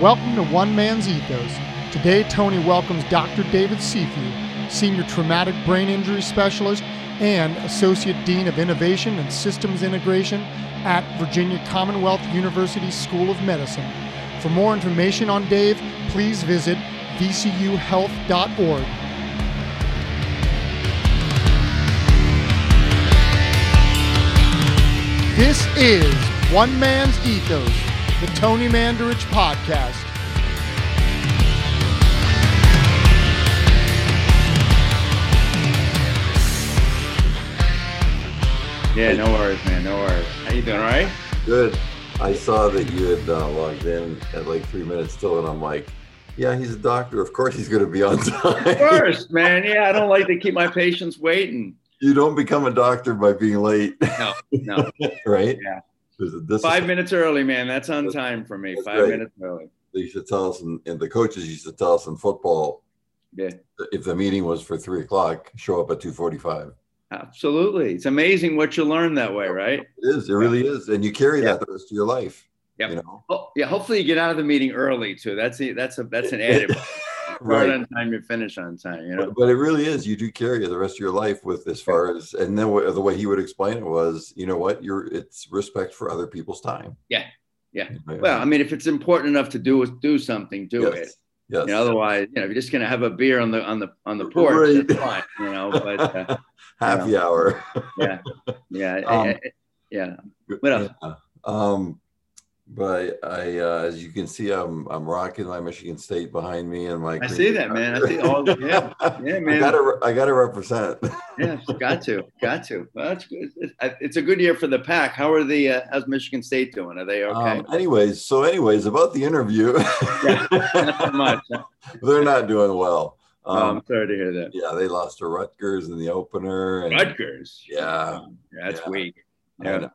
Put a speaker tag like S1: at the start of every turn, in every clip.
S1: Welcome to One Man's Ethos. Today, Tony welcomes Dr. David Cifu, Senior Traumatic Brain Injury Specialist and Associate Dean of Innovation and Systems Integration at Virginia Commonwealth University School of Medicine. For more information on Dave, please visit vcuhealth.org. This is One Man's Ethos, the Tony Mandarich Podcast.
S2: Yeah, no worries, man. No worries. How you doing? All right?
S3: Good. I saw that you had uh, logged in at like three minutes till, and I'm like, yeah, he's a doctor. Of course, he's going to be on time.
S2: Of course, man. Yeah, I don't like to keep my patients waiting.
S3: you don't become a doctor by being late,
S2: No, no.
S3: right?
S2: Yeah.
S3: This is-
S2: Five minutes early, man. That's on time for me. Five
S3: right.
S2: minutes early.
S3: They used to tell us, in, and the coaches used to tell us in football,
S2: Yeah,
S3: if the meeting was for three o'clock, show up at two forty-five.
S2: absolutely. It's amazing what you learn that way, right?
S3: It is. It really is, and you carry
S2: Yeah.
S3: that the rest of your life.
S2: Yep.
S3: You know,
S2: Oh, yeah. Hopefully, you get out of the meeting early too. That's a, that's a that's an added.
S3: Right?
S2: on time, you finish on time. You know.
S3: But, but it really is. You do carry the rest of your life with as far as, and then what, the way he would explain it was, you know what, you're it's respect for other people's time.
S2: Yeah. Yeah.
S3: Right.
S2: Well, I mean, if it's important enough to do do something, do
S3: yes.
S2: it.
S3: Yes.
S2: You know, otherwise, you know, if you're just gonna have a beer on the on the on the porch,
S3: Right.
S2: that's fine. You know, but. Uh,
S3: happy hour.
S2: yeah, yeah,
S3: Um,
S2: I- yeah. What else?
S3: Yeah. Um, but I, uh, as you can see, I'm I'm rocking my Michigan State behind me and my.
S2: I see that, man. I see all. Yeah, yeah,
S3: I
S2: man.
S3: gotta, I gotta represent.
S2: Yeah, got to, got to. Well, that's good. It's, a good year for the pack. How are the? Uh, how's Michigan State doing? Are they okay?
S3: Um, anyways, so anyways, about the interview,
S2: Not much.
S3: they're not doing well.
S2: Oh,
S3: Um,
S2: I'm sorry to hear that.
S3: yeah, they lost to Rutgers in the opener. And,
S2: Rutgers.
S3: Yeah.
S2: Um, yeah, that's
S3: Yeah.
S2: weak. Yeah,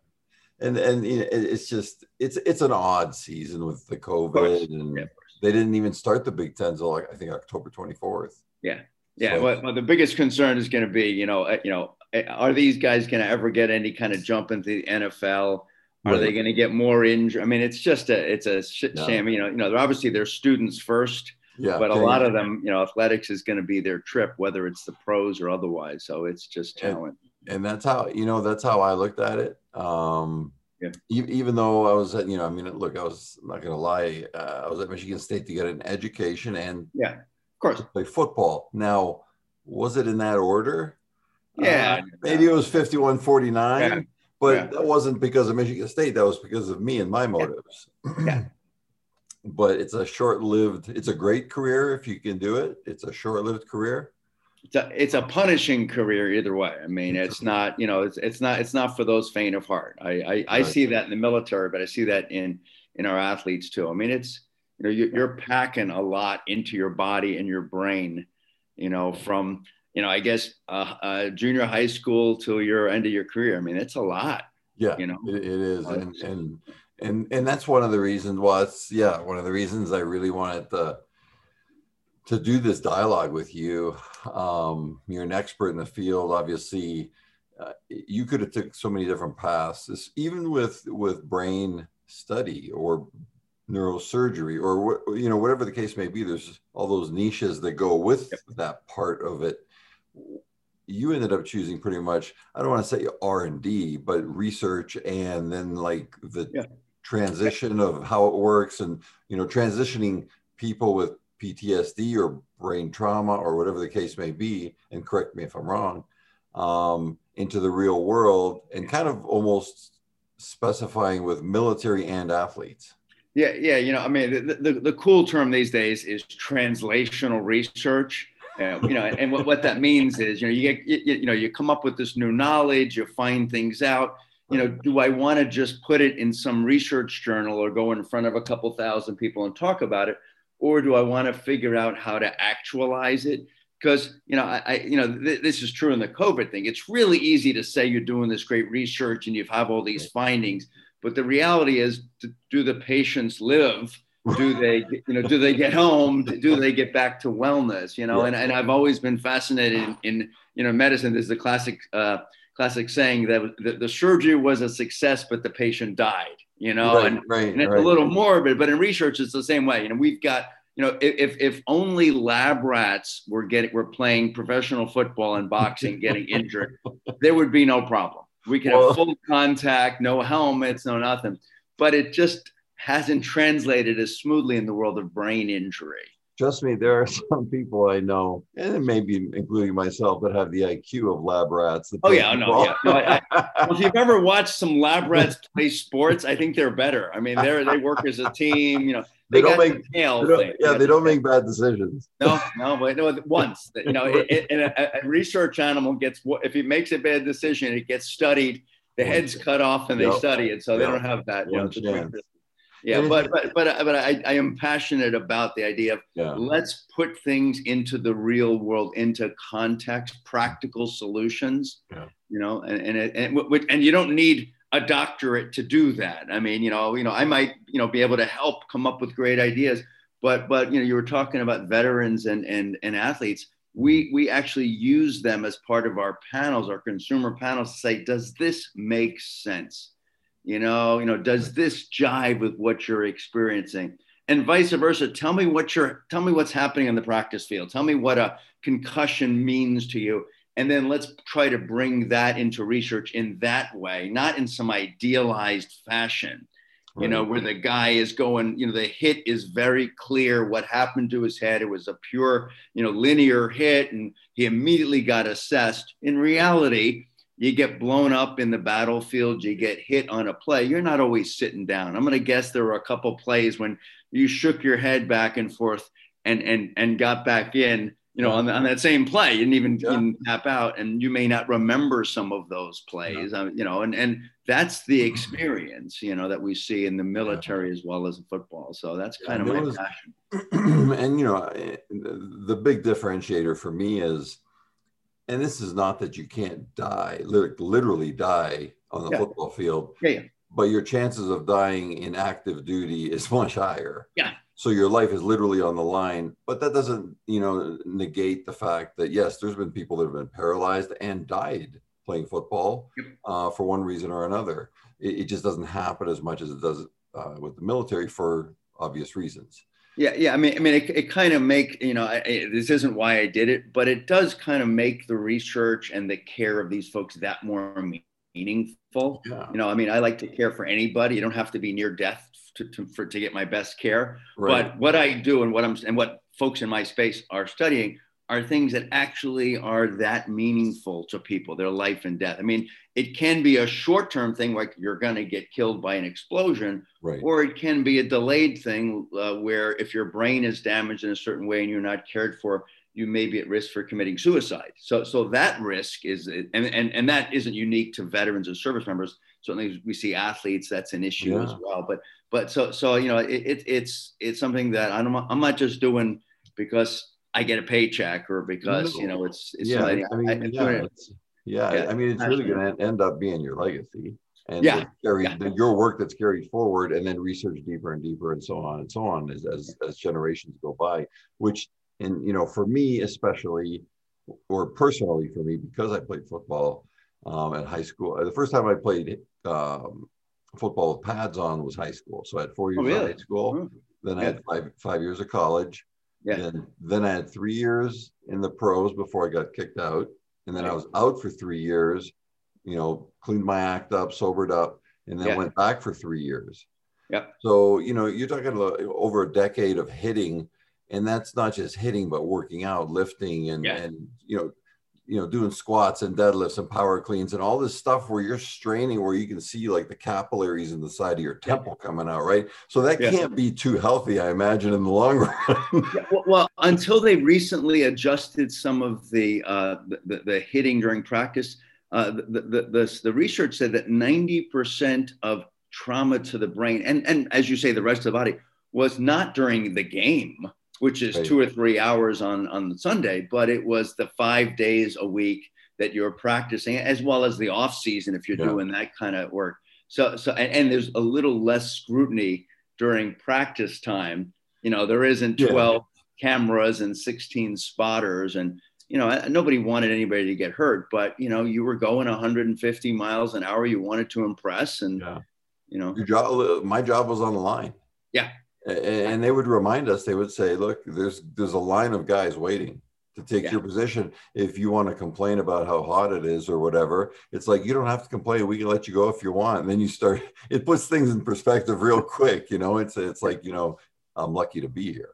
S3: and and you know, it's just it's it's an odd season with the. COVID and
S2: yeah,
S3: they didn't even start the Big Ten until like, I think October 24th.
S2: yeah.
S3: So-
S2: Well, well, the biggest concern is going to be, you know, uh, you know, uh, are these guys going to ever get any kind of jump into the NFL? Are they going to get more injured? I mean, it's just a, it's a shit
S3: No.
S2: shame. You know, you know, they're obviously they're students first,
S3: Yeah,
S2: but a lot of them, you know, athletics is going to be their trip, whether it's the pros or otherwise. So it's just
S3: Yeah.
S2: talent.
S3: And that's how you know that's how I looked at it. Um,
S2: Yeah.
S3: e- even though I was at you know I mean look I was not gonna lie uh, I was at Michigan State to get an education and
S2: Yeah, of course.
S3: play football. Now was it in that order?
S2: Yeah.
S3: Uh, maybe it was 51 49
S2: Yeah.
S3: but
S2: Yeah.
S3: that wasn't because of Michigan State that was because of me and my motives.
S2: Yeah.
S3: but it's a short-lived it's a great career if you can do it. It's a short-lived career.
S2: It's a, it's a punishing career either way. I mean, it's not, you know, it's, it's not, it's not for those faint of heart. I, I, I see that in the military, but I see that in, in our athletes too. I mean, it's, you know, you, you're packing a lot into your body and your brain, you know, from, you know, I guess, uh, uh, junior high school till your end of your career. I mean, it's a lot,
S3: Yeah,
S2: you know?
S3: it, it is, and and and and that's one of the reasons. Well, it's yeah, one of the reasons I really wanted to to do this dialogue with you. Um, you're an expert in the field, obviously. Uh, you could have took so many different paths. This, even with with brain study or neurosurgery or you know whatever the case may be. There's all those niches that go with
S2: Yep.
S3: that part of it you ended up choosing pretty much i don't want to say r&d but research and then like the
S2: Yeah.
S3: transition of how it works and you know transitioning people with ptsd or brain trauma or whatever the case may be and correct me if i'm wrong um, into the real world and kind of almost specifying with military and athletes
S2: Yeah, yeah. You know, I mean, the, the, the cool term these days is translational research. Uh, you know, and what, what that means is, you know, you get, you, you know, you come up with this new knowledge, you find things out. You know, do I want to just put it in some research journal or go in front of a couple thousand people and talk about it, or do I want to figure out how to actualize it? Because you know, I, I you know, th- this is true in the COVID thing. It's really easy to say you're doing this great research and you have all these findings, but the reality is, do- do the patients live? Do they, you know, do they get home? Do they get back to wellness? You know, and, and I've always been fascinated in, in you know, medicine. There's the classic, uh, classic saying that the, the surgery was a success, but the patient died. You know,
S3: Right,
S2: and,
S3: right,
S2: and it's
S3: right.
S2: a little morbid, but in research, it's the same way. You know, we've got, you know, if if only lab rats were getting were playing professional football and boxing, getting injured, there would be no problem. We could
S3: Well-
S2: have full contact, no helmets, no nothing. But it just hasn't translated as smoothly in the world of brain injury.
S3: Trust me, there are some people I know, and maybe including myself, that have the IQ of lab rats.
S2: Oh, yeah, no, yeah. No, I- Well, if you've ever watched some lab rats play sports, I think they're better. I mean, they're they work as a team. You know,
S3: They don't make-
S2: the
S3: They don't- yeah, they don't make bad decisions.
S2: No, no, but no. Once, you know, it, and a, a research animal gets if it makes a bad decision, it gets studied. The head's cut off, and they
S3: Yep.
S2: study it, so they don't have that. You know, Yeah, but but but but I, I am passionate about the idea of
S3: Yeah.
S2: let's put things into the real world, into context, practical solutions.
S3: Yeah.
S2: You know, and and it, and and you don't need a doctorate to do that. I mean, you know, you know, I might you know be able to help come up with great ideas, but but you know, you were talking about veterans and and and athletes. We we actually use them as part of our panels, our consumer panels, to say, does this make sense? You know, you know, does this jive with what you're experiencing? and vice versa tell me what you're tell me what's happening in the practice field. Tell me what a concussion means to you. And then let's try to bring that into research in that way not in some idealized fashion you know where the guy is going you know the hit is very clear. What happened to his head? It was a pure you know linear hit and he immediately got assessed. In reality you get blown up in the battlefield you get hit on a play. You're not always sitting down. I'm going to guess there were a couple plays when you shook your head back and forth and and and got back in you know on, on that same play. You didn't even,
S3: Yeah.
S2: even tap out and you may not remember some of those plays uh, you know and and that's the experience you know that we see in the military as well as in football. So that's
S3: Yeah,
S2: kind of
S3: there
S2: my
S3: was-
S2: passion.
S3: And you know eh, the big differentiator for me is and this is not that you can't die lit- literally die on the
S2: Yeah.
S3: football field
S2: yeah, yeah.
S3: but your chances of dying in active duty is much higher
S2: Yeah.
S3: so your life is literally on the line but that doesn't you know negate the fact that yes there's been people that have been paralyzed and died playing football
S2: Yep.
S3: uh, for one reason or another it, it just doesn't happen as much as it does uh, with the military for obvious reasons
S2: Yeah, yeah. I mean, I mean, it, it kind of make you know, I, I- this isn't why I did it, but it does kind of make the research and the care of these folks that more meaningful.
S3: yeah
S2: You know, I mean, I like to care for anybody. You don't have to be near death to, to for to get my best care. But what I do and what I'm and what folks in my space are studying are things that actually are that meaningful to people, their life and death. I mean, it can be a short-term thing like you're going to get killed by an explosion,
S3: right
S2: or it can be a delayed thing uh, where if your brain is damaged in a certain way and you're not cared for, you may be at risk for committing suicide. So, so that risk is, and, and, and that isn't unique to veterans and service members. Certainly, we see athletes. That's an issue as well. But, but so, so you know, it, it, it's it's something that I'm I'm not just doing because I get a paycheck or because you know it's it's
S3: yeah, I mean,
S2: I- it's
S3: yeah,
S2: it-
S3: it's, yeah,
S2: Yeah,
S3: I mean, it's really going to end up being your legacy and
S2: Yeah,
S3: carried,
S2: yeah.
S3: the- your work that's carried forward and then research deeper and deeper and so on and so on as, as, as generations go by, which, and, you know, for me, especially, or personally for me, because I played football um, at high school, the first time I played um, football with pads on was high school. So I had four years
S2: Oh, really?
S3: of high school.
S2: Oh,
S3: Then I had five, five years of college.
S2: Yeah.
S3: Then, then I had three years in the pros before I got kicked out. And then I was out for three years, you know, cleaned my act up, sobered up, and then
S2: Yeah.
S3: went back for three years.
S2: Yeah.
S3: So, you know, you're talking about over a decade of hitting, and that's not just hitting, but working out, lifting, and,
S2: Yeah.
S3: and, you know, you know, doing squats and deadlifts and power cleans and all this stuff where you're straining, where you can see like the capillaries in the side of your
S2: Yeah.
S3: temple coming out, right? So that
S2: Yeah.
S3: can't be too healthy, I imagine, in the long run.
S2: Yeah, well, well, until they recently adjusted some of the uh, the, the, the hitting during practice, uh, the, the, the, the research said that 90% of trauma to the brain, and, and as you say, the rest of the body, was not during the game, which is
S3: Right.
S2: two or three hours on, on Sunday, but it was the five days a week that you're practicing, as well as the off season if you're
S3: Yeah.
S2: doing that kind of work. So, so and, and there's a little less scrutiny during practice time. You know, there isn't
S3: Yeah.
S2: 12 cameras and 16 spotters and you know nobody wanted anybody to get hurt but you know you were going 150 miles an hour you wanted to impress and
S3: Yeah.
S2: you know.
S3: Your job, my job was on the line.
S2: Yeah.
S3: And they would remind us, they would say, look, there's there's a line of guys waiting to take
S2: Yeah.
S3: your position. If you want to complain about how hot it is or whatever, it's like you don't have to complain. We can let you go if you want. And then you start, it puts things in perspective real quick. You know, it's it's like, you know, I'm lucky to be here.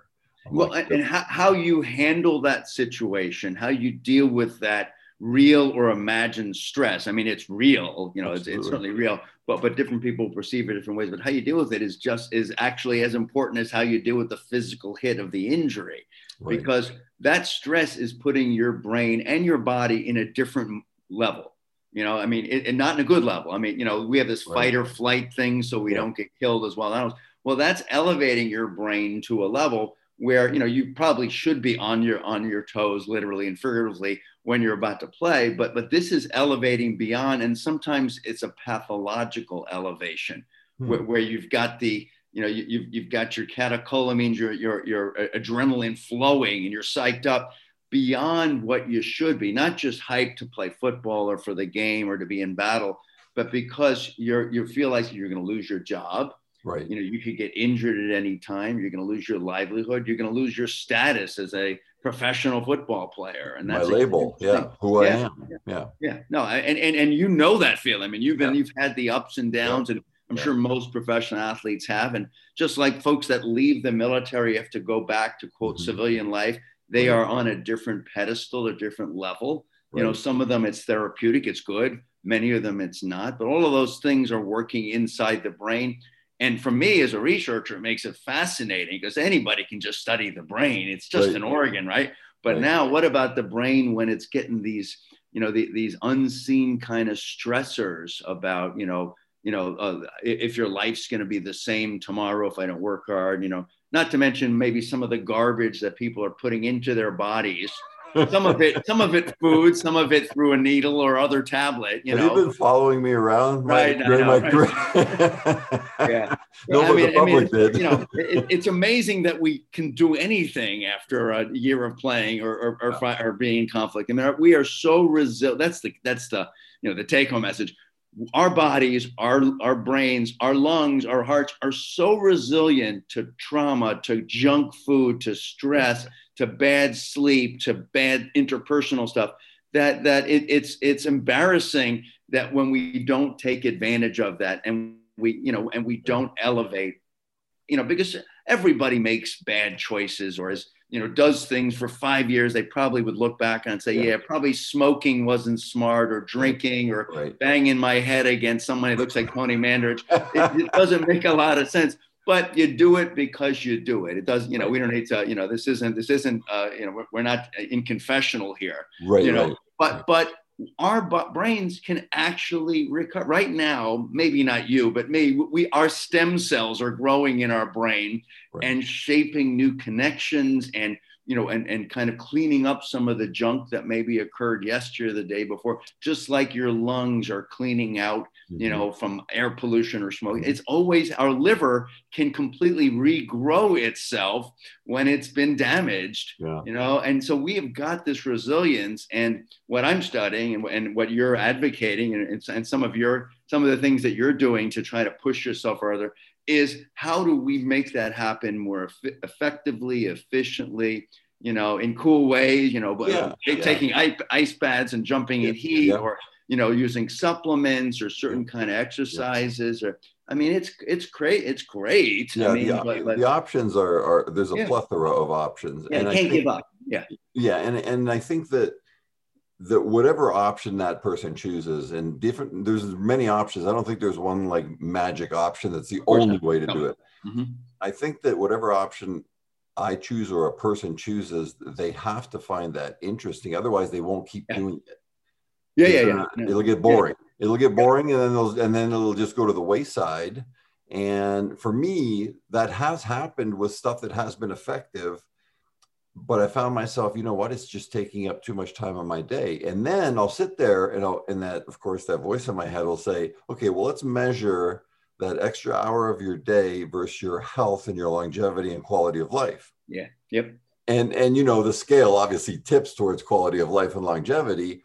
S3: I'm
S2: Well, and and how, how you handle that situation, how you deal with that real or imagined stress. I mean, it's real, you know, it's, it's certainly real, but but different people perceive it different ways. But how you deal with it is just is actually as important as how you deal with the physical hit of the injury,
S3: Right.
S2: because that stress is putting your brain and your body in a different level. You know, I mean, it, and not in a good level. I mean, you know, we have this
S3: Right.
S2: fight or flight thing, so we
S3: Yeah.
S2: don't get killed as well. Well, that's elevating your brain to a level where you know you probably should be on your on your toes literally and figuratively when you're about to play but but this is elevating beyond and sometimes it's a pathological elevation
S3: Hmm.
S2: where, where you've got the you know you, you've, you've got your catecholamines your, your your adrenaline flowing and you're psyched up beyond what you should be not just hyped to play football or for the game or to be in battle but because you're you feel like you're going to lose your job
S3: right.
S2: you know you could get injured at any time you're going to lose your livelihood you're going to lose your status as a professional football player and that's a
S3: label. Yeah.
S2: thing.
S3: Who
S2: Yeah.
S3: I am. Yeah.
S2: yeah no and, and and you know that feeling i mean you've been
S3: Yeah.
S2: you've had the ups and downs and i'm
S3: Yeah.
S2: sure most professional athletes have and just like folks that leave the military have to go back to quote
S3: Mhm.
S2: civilian life they
S3: Right.
S2: are on a different pedestal a different level you know some of them it's therapeutic it's good many of them it's not but all of those things are working inside the brain and for me as a researcher it makes it fascinating because anybody can just study the brain it's just
S3: Right.
S2: an organ right but
S3: Right.
S2: now what about the brain when it's getting these you know the, these unseen kind of stressors about you know you know uh, if your life's going to be the same tomorrow if i don't work hard you know not to mention maybe some of the garbage that people are putting into their bodies some of it some of it food some of it through a needle or other tablet you
S3: Have
S2: know.
S3: you been following me around? My,
S2: Right,
S3: during
S2: know,
S3: my career?
S2: yeah.
S3: No,
S2: I mean-
S3: the
S2: I mean,
S3: did.
S2: you know it, it's amazing that we can do anything after a year of playing or or, or, or being in conflict. I mean we are so resilient that's the that's the you know the take home message our bodies our our brains our lungs our hearts are so resilient to trauma to junk food to stress to bad sleep to bad interpersonal stuff that that it, it's it's embarrassing that when we don't take advantage of that and we you know and we don't elevate you know because everybody makes bad choices or is you know does things for five years they probably would look back and say
S3: Yeah.
S2: yeah, probably smoking wasn't smart or drinking or
S3: right.
S2: banging my head against someone who looks like tony mandarich it, it doesn't make a lot of sense but you do it because you do it it does you know we don't need to you know this isn't this isn't uh, you know we're, we're not in confessional here
S3: right.
S2: you know
S3: right.
S2: but but our brains can actually recover right now maybe not you but me we our stem cells are growing in our brain
S3: Right.
S2: and shaping new connections and you know and, and kind of cleaning up some of the junk that maybe occurred yesterday or the day before just like your lungs are cleaning out you
S3: Mhm.
S2: know from air pollution or smoke it's always our liver can completely regrow itself when it's been damaged
S3: Yeah.
S2: you know and so we have got this resilience and what i'm studying and, and what you're advocating and, and, and some of your some of the things that you're doing to try to push yourself further is how do we make that happen more effi- effectively efficiently you know in cool ways you know but
S3: Yeah, yeah.
S2: taking ice, ice baths and jumping in heat
S3: Yeah.
S2: or you know using supplements or certain kind of exercises or i mean it's it's great it's great
S3: Yeah,
S2: i mean
S3: the,
S2: but, but
S3: the options are, are there's a
S2: Yeah.
S3: plethora of options.
S2: yeah, you
S3: I
S2: can't
S3: think-
S2: give up yeah
S3: Yeah, and and I think that that whatever option that person chooses, and different, there's many options. I don't think there's one like magic option that's the only way to do it.
S2: Mhm.
S3: I think that whatever option I choose or a person chooses, they have to find that interesting. Otherwise, they won't keep
S2: Yeah.
S3: doing it.
S2: yeah yeah
S3: It'll-
S2: yeah
S3: It'll get boring. It'll get boring, and then they'll, and then it'll just go to the wayside. And for me, that has happened with stuff that has been effective. But I found myself, you know what? It's just taking up too much time on my day. And then I'll sit there, and I'll, and that, of course, that voice in my head will say, okay, well, let's measure that extra hour of your day versus your health and your longevity and quality of life
S2: yeah yep
S3: and and you know the scale obviously tips towards quality of life and longevity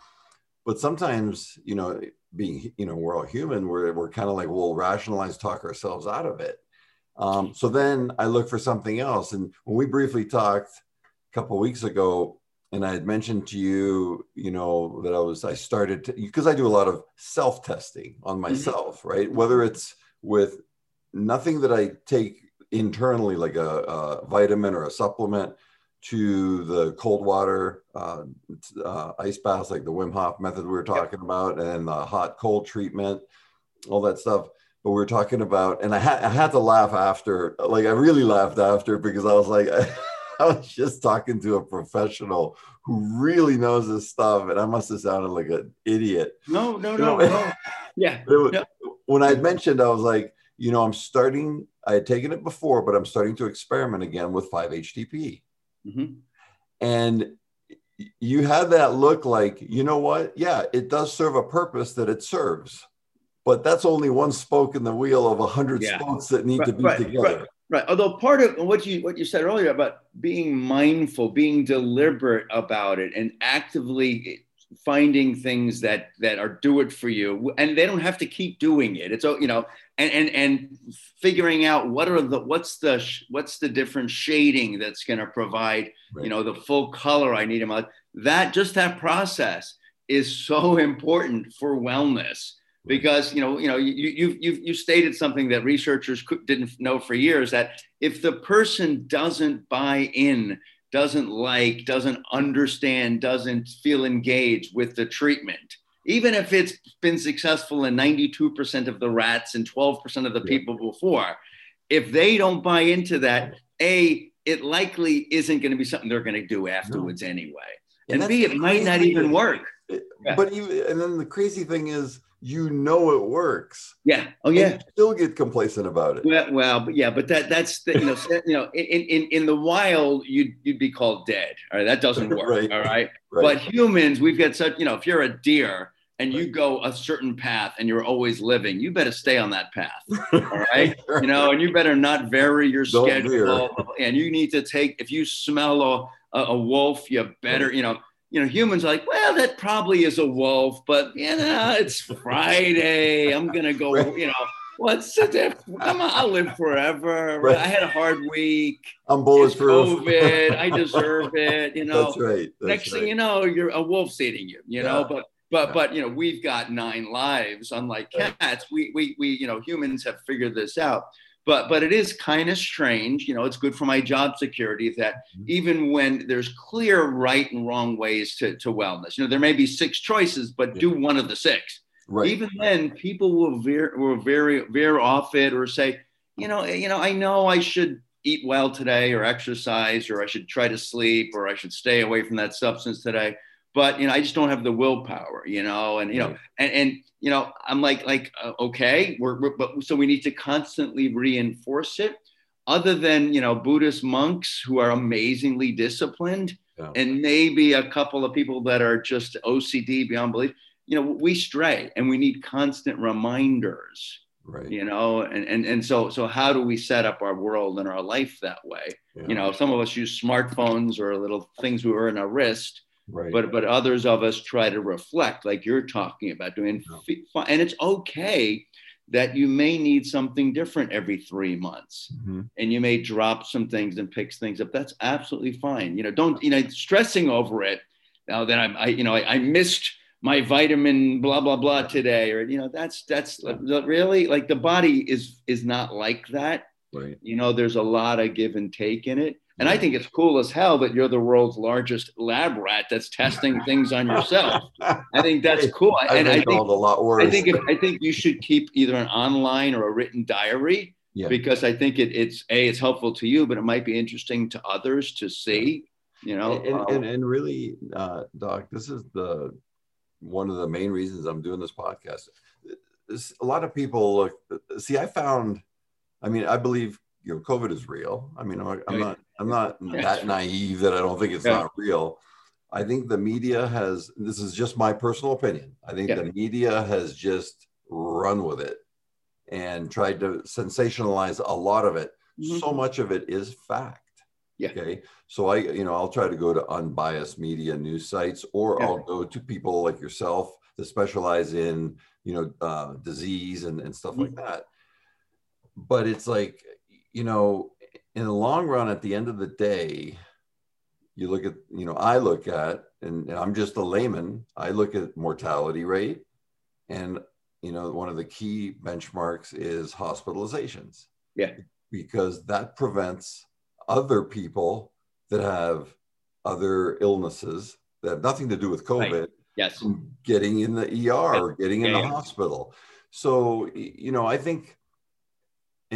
S3: but sometimes you know being, you know, we're all human. We're, we're kind of like, we'll rationalize, talk ourselves out of it. Um, so then I look for something else. And when we briefly talked couple weeks ago, and I had mentioned to you, you know, that I was, I started because I do a lot of self testing on mm-hmm. myself, mm-hmm. right? Whether it's with nothing that I take internally, like a, a vitamin or a supplement, to the cold water uh, uh, ice baths, like the Wim Hof method we were talking yep. about, and the hot cold treatment, all that stuff. But we were talking about, and I had I had to laugh after, like I really laughed after because I was like, I, was just talking to a professional who really knows this stuff, and I must have sounded like an idiot.
S2: No, no, no, no. Yeah.
S3: Was,
S2: no.
S3: When I mentioned, I was like, you know, I'm starting. I had taken it before, but I'm starting to experiment again with 5-HTP. Mm-hmm. And you had that look like, you know what? Yeah, it does serve a purpose that it serves, but that's only one spoke in the wheel of a hundred yeah. spokes that need right, to be right, together.
S2: Right. Right. Although part of what you what you said earlier about being mindful, being deliberate about it, and actively finding things that that are do it for you, and they don't have to keep doing it. It's you know, and and and figuring out what are the what's the what's the different shading that's going to provide right. you know the full color I need in my life. That just that process is so important for wellness because you know you know you you you you stated something that researchers didn't know for years that if the person doesn't buy in doesn't like doesn't understand doesn't feel engaged with the treatment even if it's been successful in 92% of the rats and 12% of the people before if they don't buy into that a it likely isn't going to be something they're going to do afterwards no. anyway. And, and b it might not even work.
S3: but even and then the crazy thing is you know it works.
S2: Yeah. Oh yeah.
S3: still get complacent about it.
S2: Well, well, but yeah, but that that's the, you know you know in, in in the wild you'd you'd be called dead. All right, that doesn't work. right. All right? right. But humans, we've got such you know if you're a deer and you go a certain path and you're always living, you better stay on that path. All right. you know, and you better not vary your Don't schedule. Veer. And you need to take, if you smell a, a, a wolf, you better, you know, you know, humans are like, well, that probably is a wolf, but you know, it's Friday. I'm gonna go. You know, what's the difference? I'm, I'll live forever. Right. I had a hard week.
S3: I'm bulletproof.
S2: COVID. I deserve it. You know.
S3: That's right. That's
S2: Next
S3: right.
S2: thing you know, you're a wolf's eating you. You yeah. know, but but but you know, we've got nine lives, unlike cats. We we we you know, humans have figured this out but but it is kind of strange you know it's good for my job security that mm-hmm. even when there's clear right and wrong ways to, to wellness you know there may be six choices but yeah. do one of the six right even then people will veer will very veer off it or say you know you know i know i should eat well today or exercise or i should try to sleep or i should stay away from that substance today but you know i just don't have the willpower you know and you know and and you know i'm like like uh, okay we're, we're, but so we need to constantly reinforce it other than you know buddhist monks who are amazingly disciplined yeah. and maybe a couple of people that are just ocd beyond belief you know we stray and we need constant reminders
S3: right
S2: you know and and, and so so how do we set up our world and our life that way yeah. you know some of us use smartphones or little things we wear in our wrist
S3: Right.
S2: But but others of us try to reflect, like you're talking about doing, yeah. and it's okay that you may need something different every three months, mm-hmm. and you may drop some things and pick things up. That's absolutely fine. You know, don't you know stressing over it. Now that I'm, I you know, I, I missed my vitamin blah blah blah today, or you know, that's that's really like the body is is not like that.
S3: Right.
S2: You know, there's a lot of give and take in it. And I think it's cool as hell that you're the world's largest lab rat that's testing things on yourself. I think that's cool.
S3: I and think I think a lot worse.
S2: I think if, I think you should keep either an online or a written diary yeah. because I think it, it's a it's helpful to you, but it might be interesting to others to see. You know,
S3: and and, and, and really, uh, Doc, this is the one of the main reasons I'm doing this podcast. a lot of people look. See, I found. I mean, I believe you know, COVID is real. I mean, I'm, I'm not, I'm not that naive that I don't think it's yeah. not real. I think the media has, this is just my personal opinion. I think yeah. the media has just run with it and tried to sensationalize a lot of it. Mm-hmm. So much of it is fact.
S2: Yeah.
S3: Okay. So I, you know, I'll try to go to unbiased media news sites or yeah. I'll go to people like yourself that specialize in you know, uh, disease and, and stuff like mm-hmm. that. But it's like, you know, in the long run, at the end of the day, you look at, you know, I look at, and, and I'm just a layman, I look at mortality rate. And, you know, one of the key benchmarks is hospitalizations.
S2: Yeah.
S3: Because that prevents other people that have other illnesses that have nothing to do with COVID. Right.
S2: Yes.
S3: Getting in the ER or getting in yeah, the yeah. hospital. So, you know, I think,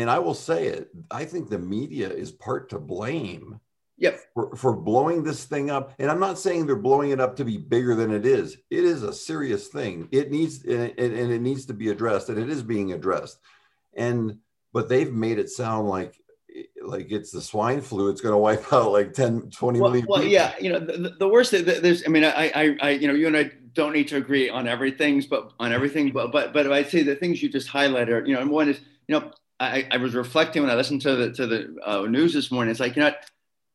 S3: and I will say it, I think the media is part to blame.
S2: Yep.
S3: For, for blowing this thing up. And I'm not saying they're blowing it up to be bigger than it is. It is a serious thing. It needs, and, and it needs to be addressed, and it is being addressed. And, but they've made it sound like like it's the swine flu it's going to wipe out like 10 20
S2: well,
S3: million
S2: well yeah you know the, the worst there's i mean I, I i you know you and i don't need to agree on everything but on everything but but but i'd say the things you just highlighted you know and one is you know i i was reflecting when i listened to the to the uh, news this morning. It's like you know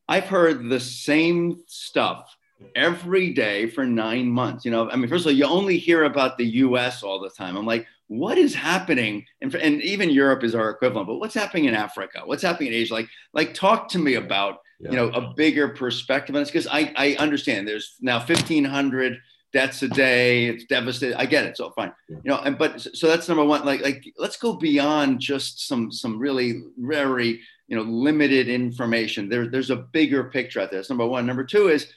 S2: i've heard the same stuff every day for nine months you know? I mean first of all you only hear about the us all the time. I'm like what is happening? And, and even europe is our equivalent but what's happening in africa? What's happening in asia? Like like talk to me about yeah. you know a bigger perspective on this because I, I understand there's now 1500 deaths a day it's devastating i get it so fine yeah. you know and but so that's number one like like let's go beyond just some some really very you know limited information there, there's a bigger picture out there that's number one number two is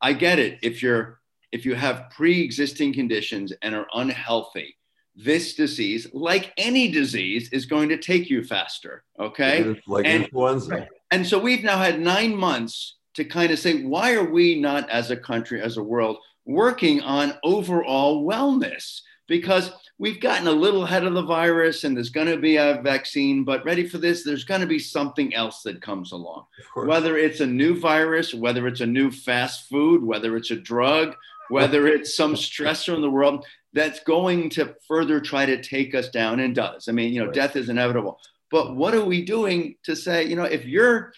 S2: i get it if you're if you have pre-existing conditions and are unhealthy this disease, like any disease, is going to take you faster. Okay.
S3: Like and, influenza.
S2: And so we've now had nine months to kind of say, why are we not, as a country, as a world, working on overall wellness? Because we've gotten a little ahead of the virus and there's going to be a vaccine, but ready for this, there's going to be something else that comes along. Whether it's a new virus, whether it's a new fast food, whether it's a drug, whether it's some stressor in the world, that's going to further try to take us down and does. I mean, you know, right. death is inevitable. But what are we doing to say, you know, if you're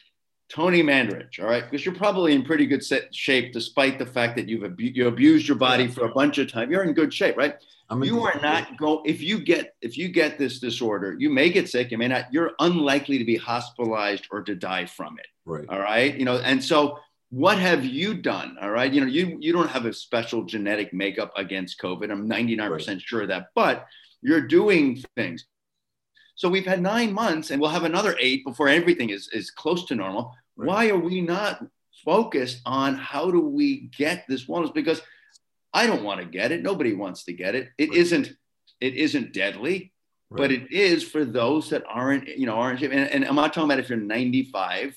S2: Tony Mandarich, all right, because you're probably in pretty good shape despite the fact that you've abu- you abused your body for a bunch of time. You're in good shape, right? you are not go if you get if you get this disorder, you may get sick, you may not, you're unlikely to be hospitalized or to die from it.
S3: Right.
S2: All right. You know, and so what have you done all right you know you you don't have a special genetic makeup against covid i'm 99% right. sure of that but you're doing things so we've had nine months and we'll have another eight before everything is is close to normal. Right. why are we not focused on how do we get this wellness? Because i don't want to get it. Nobody wants to get it. It right. not it isn't deadly but it is for those that aren't you know aren't and, and i'm not talking about if you're 95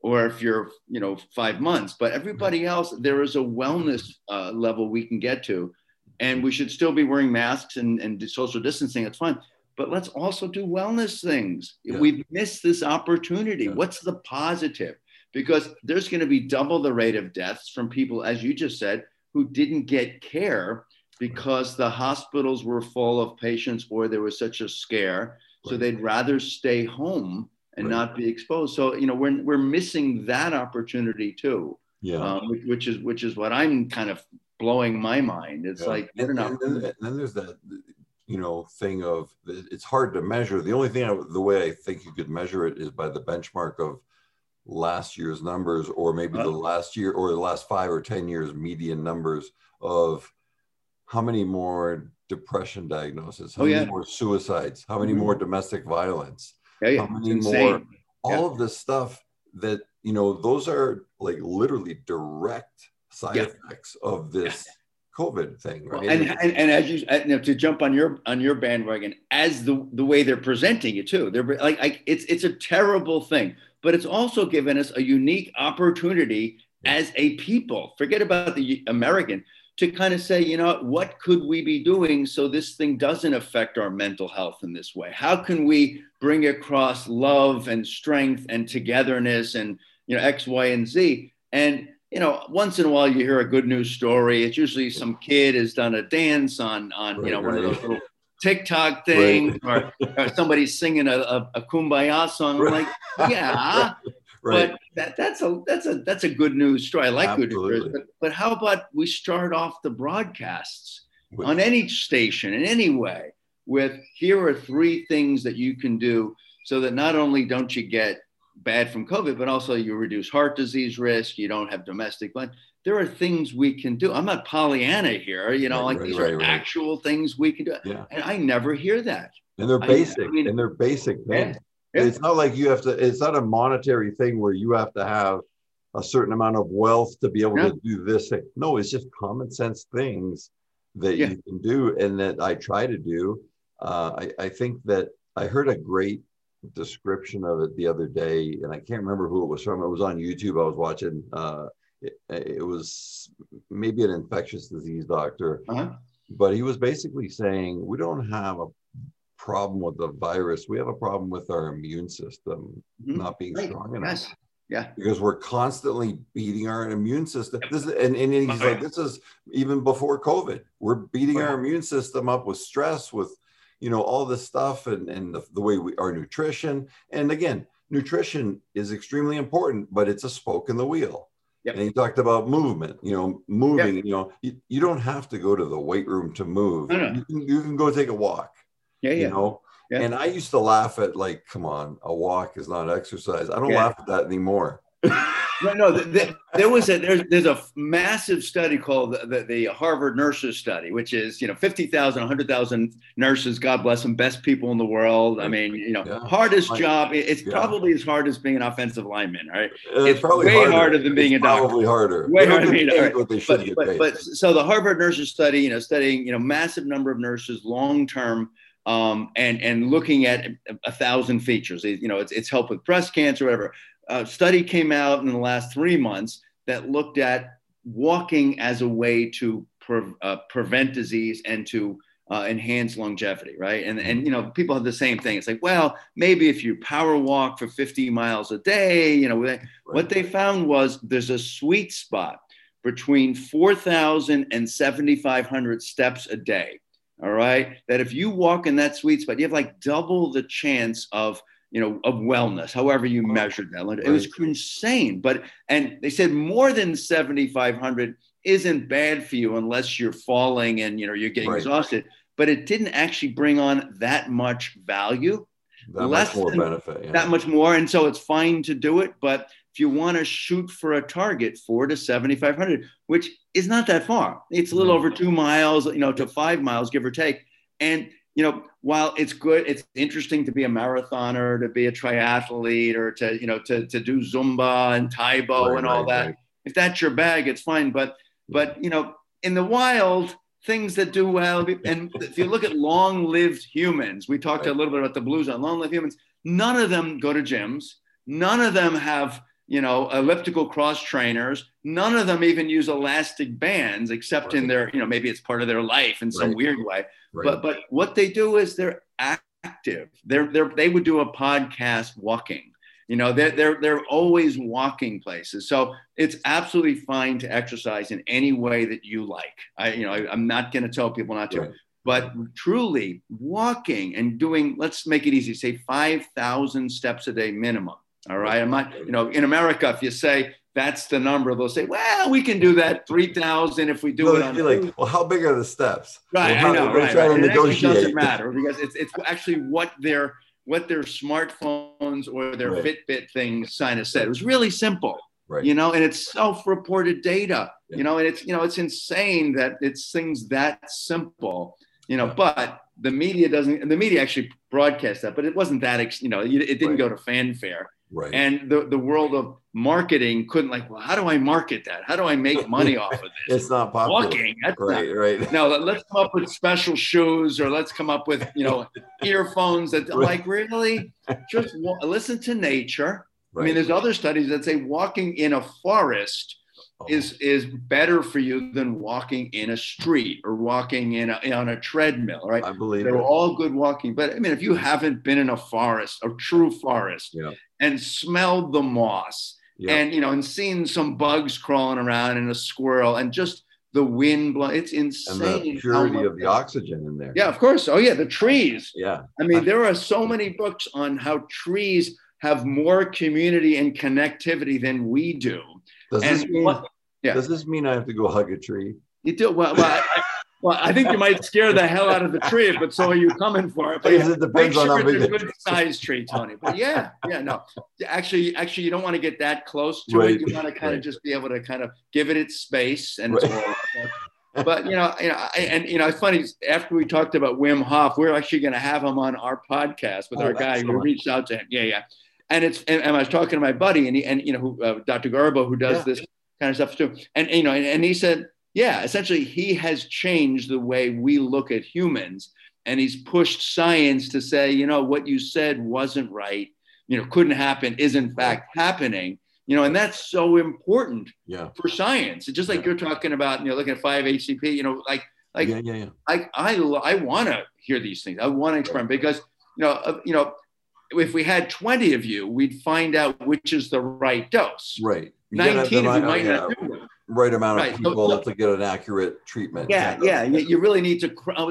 S2: or if you're you know five months but everybody else there is a wellness uh, level we can get to. And we should still be wearing masks and, and social distancing. It's fine but let's also do wellness things yeah. we've missed this opportunity yeah. what's the positive because there's going to be double the rate of deaths from people as you just said who didn't get care because the hospitals were full of patients or there was such a scare so they'd rather stay home and right. not be exposed. So you know we're we're missing that opportunity too.
S3: Yeah, um,
S2: which, which, is which is what I'm kind of blowing my mind. It's yeah. like
S3: and, and, then, and then there's that you know thing of it's hard to measure. The only thing I, the way I think you could measure it is by the benchmark of last year's numbers or maybe the last year or the last five or ten years median numbers of how many more depression diagnoses, how oh, many more suicides, how many mm-hmm. more domestic violence,
S2: yeah, yeah. how many more
S3: all yeah. of this stuff that you know those are like literally direct side yeah. effects of this covid thing right
S2: and, and, and as you, you know, to jump on your on your bandwagon as the the way they're presenting it too they're like, like it's it's a terrible thing but it's also given us a unique opportunity as a people forget about the american to kind of say, you know, what could we be doing so this thing doesn't affect our mental health in this way? How can we bring across love and strength and togetherness and, you know, X, Y, and Z? And, you know, once in a while you hear a good news story. It's usually some kid has done a dance on, on right, you know, right. one of those little TikTok things right. or, or somebody's singing a, a, a kumbaya song. I'm like, yeah, Right. But that, that's a that's a that's a good news story. I like Absolutely. good news. But, but how about we start off the broadcasts with, on any station in any way with here are three things that you can do so that not only don't you get bad from COVID, but also you reduce heart disease risk. You don't have domestic violence. There are things we can do. I'm not Pollyanna here, you know, right, like right, these right, are actual things we can do. Yeah. And I never hear that.
S3: And they're basic. I mean, and they're basic things. Yeah, yeah. It's not like you have to, it's not a monetary thing where you have to have a certain amount of wealth to be able to do this thing. No, it's just common sense things that you can do and that I try to do. Uh, I, I think that I heard a great description of it the other day, and I can't remember who it was from. It was on YouTube. I was watching. Uh, it, it, was maybe an infectious disease doctor, uh-huh. but he was basically saying we don't have a problem with the virus. We have a problem with our immune system mm-hmm. not being right. strong enough.
S2: Yes. Yeah.
S3: Because we're constantly beating our immune system. This is, and, and he's like, this is even before COVID. We're beating our immune system up with stress, with you know all this stuff and, and the, the way we our nutrition and again nutrition is extremely important but it's a spoke in the wheel yep. and he talked about movement you know moving yep. you know you, you don't have to go to the weight room to move no, no. You, can, you can go take a walk
S2: yeah, yeah.
S3: you know yeah. and i used to laugh at like come on a walk is not exercise i don't yeah. laugh at that anymore
S2: no, no. The, the, there was a there's there's a massive study called the, the, the Harvard Nurses Study, which is you know 50,000, 100,000 nurses. God bless them, best people in the world. I mean, you know, yeah. hardest job. It's yeah. probably as hard as being an offensive lineman. Right?
S3: Uh, it's, it's probably
S2: way harder, harder than being
S3: it's
S2: a doctor.
S3: Probably harder.
S2: Way harder. Than being, what they should but, get but, but so the Harvard Nurses Study, you know, studying you know massive number of nurses long term. Um, and and looking at a, a thousand features, you know, it's, it's help with breast cancer, whatever a study came out in the last three months that looked at walking as a way to pre- uh, prevent disease and to uh, enhance longevity, right? And and you know, people have the same thing. It's like, well, maybe if you power walk for 50 miles a day, you know, right. what they found was there's a sweet spot between 4,000 and 7,500 steps a day. All right, that if you walk in that sweet spot, you have like double the chance of you know, of wellness, however you measured that. It was insane. But, and they said more than 7,500 isn't bad for you unless you're falling and, you know, you're getting right. exhausted. But it didn't actually bring on that much value.
S3: That less much more than, benefit.
S2: Yeah. That much more. And so it's fine to do it. But if you want to shoot for a target, four to 7,500, which is not that far, it's a little mm-hmm. over two miles, you know, to five miles, give or take. And you know, while it's good, it's interesting to be a marathoner, to be a triathlete, or to you know to to do Zumba and Tae Bo right, and all right, that. Right. If that's your bag, it's fine. But but you know, in the wild, things that do well, and if you look at long-lived humans, we talked a little bit about the blue zones long-lived humans. None of them go to gyms. None of them have you know elliptical cross trainers. None of them even use elastic bands, except in their you know maybe it's part of their life in some weird way Right. But but what they do is they're active. They're they're they would do a podcast walking. You know, they're they're they're always walking places. So it's absolutely fine to exercise in any way that you like. I you know I, am not going to tell people not to. Right. But truly, walking and doing, let's make it easy, say 5,000 steps a day minimum. All right. I'm not, you know, in America, if you say that's the number. They'll say, well, we can do that 3,000 if we do no, it on.
S3: Like, well, how big are the steps?
S2: Right,
S3: well,
S2: I know, right. right. It negotiate. doesn't matter because it's, it's actually what their what their smartphones or their right. Fitbit things sign of said. It was really simple. Right. You know, and it's self-reported data. Yeah. You know, and it's you know it's insane that it's things that simple. You know, yeah. but the media doesn't. The media actually broadcast that, but it wasn't that. You know, it didn't right. go to fanfare.
S3: Right.
S2: And the, the world of marketing couldn't like, well, how do I market that? How do I make money off of this?
S3: it's not popular. Walking. right, not, right.
S2: No, let's come up with special shoes or let's come up with, you know, earphones that right. like really just listen to nature. Right. I mean, there's other studies that say walking in a forest oh. is is better for you than walking in a street or walking in a, on a treadmill, right?
S3: I believe
S2: they're it. all good walking. But I mean, if you haven't been in a forest, a true forest,
S3: yeah
S2: and smelled the moss. And you know and seen some bugs crawling around and a squirrel and just the wind blow it's insane
S3: and the purity of the oxygen in there.
S2: Yeah of course. Oh yeah the trees.
S3: Yeah.
S2: I mean there are so many books on how trees have more community and connectivity than we do.
S3: Does and this mean what, yeah. does this mean i have to go hug a tree?
S2: You do well, well I, Well, I think you might scare the hell out of the tree but so all you coming for it. But yeah,
S3: it depends on
S2: make
S3: how
S2: sure
S3: big
S2: it's a good size tree, Tony. But yeah, yeah, no. Actually, actually, you don't want to get that close to
S3: Right,
S2: it. You want to kind
S3: right.
S2: of just be able to kind of give it its space and its
S3: Right.
S2: role. But you know, you know, I- and you know, it's funny. After we talked about Wim Hof, we're actually going to have him on our podcast with
S3: Oh,
S2: our guy who reached out to him. Yeah, yeah. And it's and, and I was talking to my buddy, and he, and you know, who, uh, Dr. Garbo, who does
S3: Yeah.
S2: this kind of stuff too. And you know, and, and he said, yeah, essentially, he has changed the way we look at humans, and he's pushed science to say, you know, what you said wasn't right. You know, couldn't happen is in fact happening. You know, and that's so important
S3: Yeah.
S2: for science. Just like
S3: Yeah.
S2: you're talking about, you know, looking at 5-HTP, you know, like like
S3: yeah, yeah, yeah.
S2: I I I want to hear these things. I want to experiment because you know uh, you know if we had 20 of you, we'd find out which is the right dose.
S3: Right. You
S2: 19
S3: the
S2: of you might not do it.
S3: Right amount of
S2: Right,
S3: people
S2: so-
S3: to get an accurate treatment.
S2: Yeah, yeah. You, you really need to,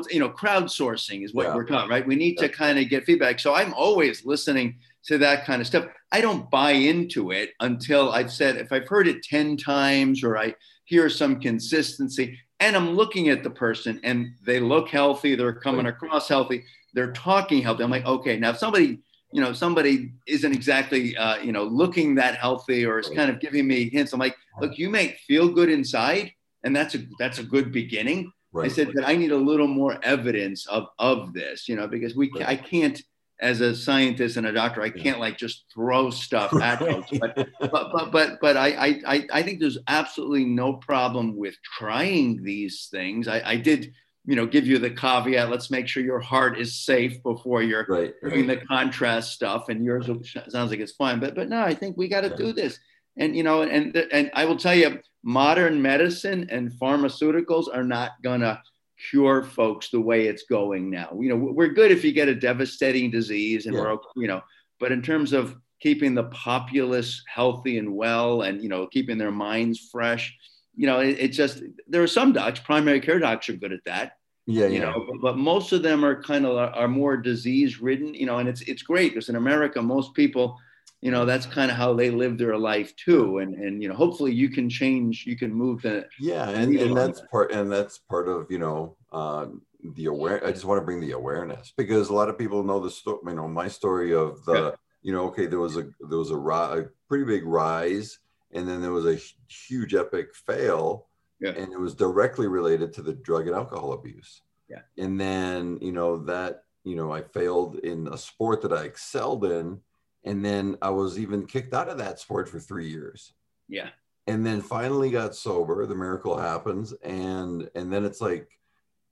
S2: you know, crowdsourcing is what
S3: Yeah.
S2: we're talking, right? We need to kind of get feedback. So I'm always listening to that kind of stuff. I don't buy into it until I've said, if I've heard it 10 times or I hear some consistency and I'm looking at the person and they look healthy, they're coming
S3: Right.
S2: across healthy, they're talking healthy. I'm like, okay, now if somebody, you know, somebody isn't exactly, uh, you know, looking that healthy or is kind of giving me hints, I'm like, look, you may feel good inside. And that's a that's a good beginning.
S3: Right.
S2: I said, that I need a little more evidence of of this, you know, because we ca- I can't, as a scientist and a doctor, I can't like just throw stuff at folks. But but but but but I I I- I think there's absolutely no problem with trying these things. I, I did, you know, give you the caveat. Let's make sure your heart is safe before you're
S3: right.
S2: doing
S3: right.
S2: the contrast stuff, and yours sounds like it's fine. But but no, I think we got to
S3: Yeah.
S2: do this. And you know, and and I will tell you, modern medicine and pharmaceuticals are not gonna cure folks the way it's going now. You know, we're good if you get a devastating disease, and
S3: Yeah.
S2: we're you know, but in terms of keeping the populace healthy and well, and you know, keeping their minds fresh, you know, it, it just there are some docs, primary care docs, are good at that
S3: Yeah,
S2: you
S3: yeah.
S2: know but, but most of them are kind of are more disease ridden you know and it's it's great because in america most people you know that's kind of how they live their life too and and you know hopefully you can change you can move the
S3: Yeah, and, and that's part and that's part of you know um, the aware. I just want to bring the awareness because a lot of people know the story. You know my story of the
S2: Yeah.
S3: you know okay there was a there was a, ri- a pretty big rise and then there was a huge epic fail
S2: Yeah.
S3: and it was directly related to the drug and alcohol abuse.
S2: Yeah.
S3: and then you know that you know I failed in a sport that I excelled in, and then I was even kicked out of that sport for three years
S2: yeah
S3: and then finally got sober the miracle happens and and then it's like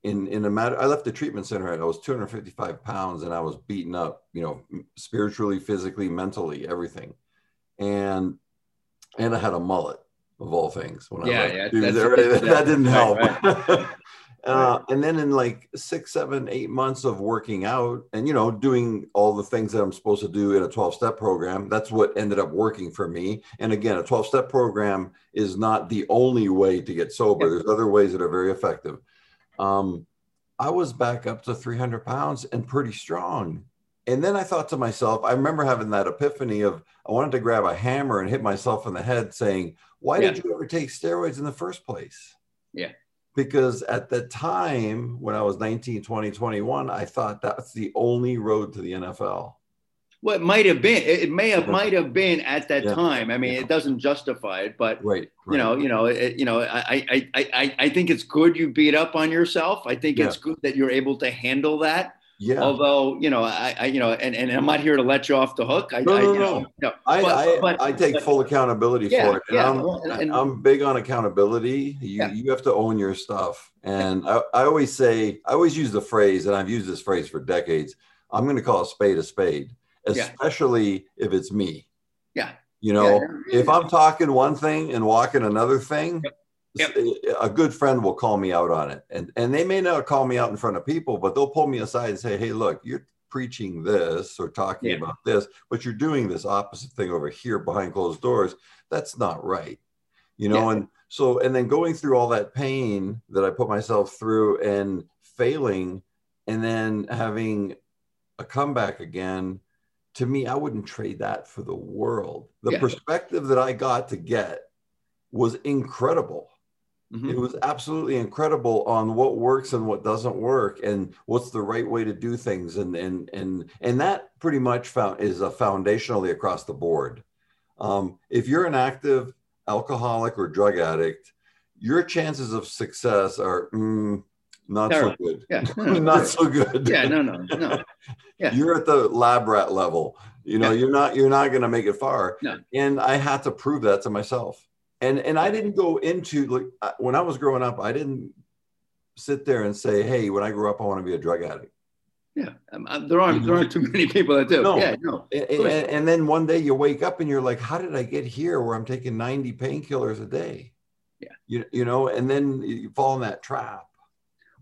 S3: in in a matter i left the treatment center i was 255 pounds and i was beaten up you know spiritually physically mentally everything and and i had a mullet of all things when
S2: Yeah,
S3: i left.
S2: yeah,
S3: Dude,
S2: that's-
S3: that, that didn't
S2: right,
S3: help Uh, and then in like six, seven, eight months of working out and, you know, doing all the things that I'm supposed to do in a 12 step program, that's what ended up working for me. And again, a 12 step program is not the only way to get sober. There's other ways that are very effective. Um, I was back up to 300 pounds and pretty strong. And then I thought to myself, I remember having that epiphany of I wanted to grab a hammer and hit myself in the head saying, Why
S2: Yeah.
S3: did you ever take steroids in the first place?
S2: Yeah.
S3: Because at the time when I was 19, 20, 21, I thought that's the only road to the NFL.
S2: well it might have been it may have might have been at that
S3: Yeah.
S2: time i mean
S3: Yeah.
S2: it doesn't justify it but
S3: Right.
S2: you know you know it, you know I, I i i i think it's good you beat up on yourself i think it's good that you're able to handle that
S3: yeah.
S2: although you know I, I you know and, and i'm not here to let you off the hook i
S3: No,
S2: I,
S3: no,
S2: know,
S3: no.
S2: no.
S3: I,
S2: But-
S3: I,
S2: but-
S3: I take
S2: but-
S3: full accountability
S2: Yeah,
S3: for it. And
S2: yeah,
S3: I'm,
S2: and- and-
S3: I'm big on accountability. You,
S2: Yeah.
S3: you have to own your stuff. And I, I always say, I always use the phrase, and I've used this phrase for decades I'm going to call a spade a spade, especially if it's me.
S2: Yeah.
S3: You know, if I'm talking one thing and walking another thing,
S2: Yep.
S3: A good friend will call me out on it. And, and they may not call me out in front of people, but they'll pull me aside and say, hey, look, you're preaching this or talking
S2: Yeah.
S3: about this, but you're doing this opposite thing over here behind closed doors. That's not right. You know,
S2: Yeah.
S3: and so, and then going through all that pain that I put myself through and failing and then having a comeback again, to me, I wouldn't trade that for the world. The
S2: Yeah.
S3: perspective that I got to get was incredible. Mm-hmm. It was absolutely incredible on what works and what doesn't work, and what's the right way to do things, and and and and that pretty much found is a foundationally across the board. Um, if you're an active alcoholic or drug addict, your chances of success are mm, not Terrible. so good.
S2: Yeah,
S3: no, not so good.
S2: Yeah, no, no, no.
S3: Yeah. You're at the lab rat level. You know, yeah. you're not you're not going to make it far.
S2: No.
S3: And I had to prove that to myself. And and I didn't go into like when I was growing up, I didn't sit there and say, "Hey, when I grow up, I want to be a drug addict."
S2: Yeah, um, uh, there aren't there aren't too many people that do. No, yeah, no.
S3: And, and, and, then one day you wake up and you're like, "How did I get here? Where I'm taking 90 painkillers a day?"
S2: Yeah,
S3: you you know, and then you fall in that trap.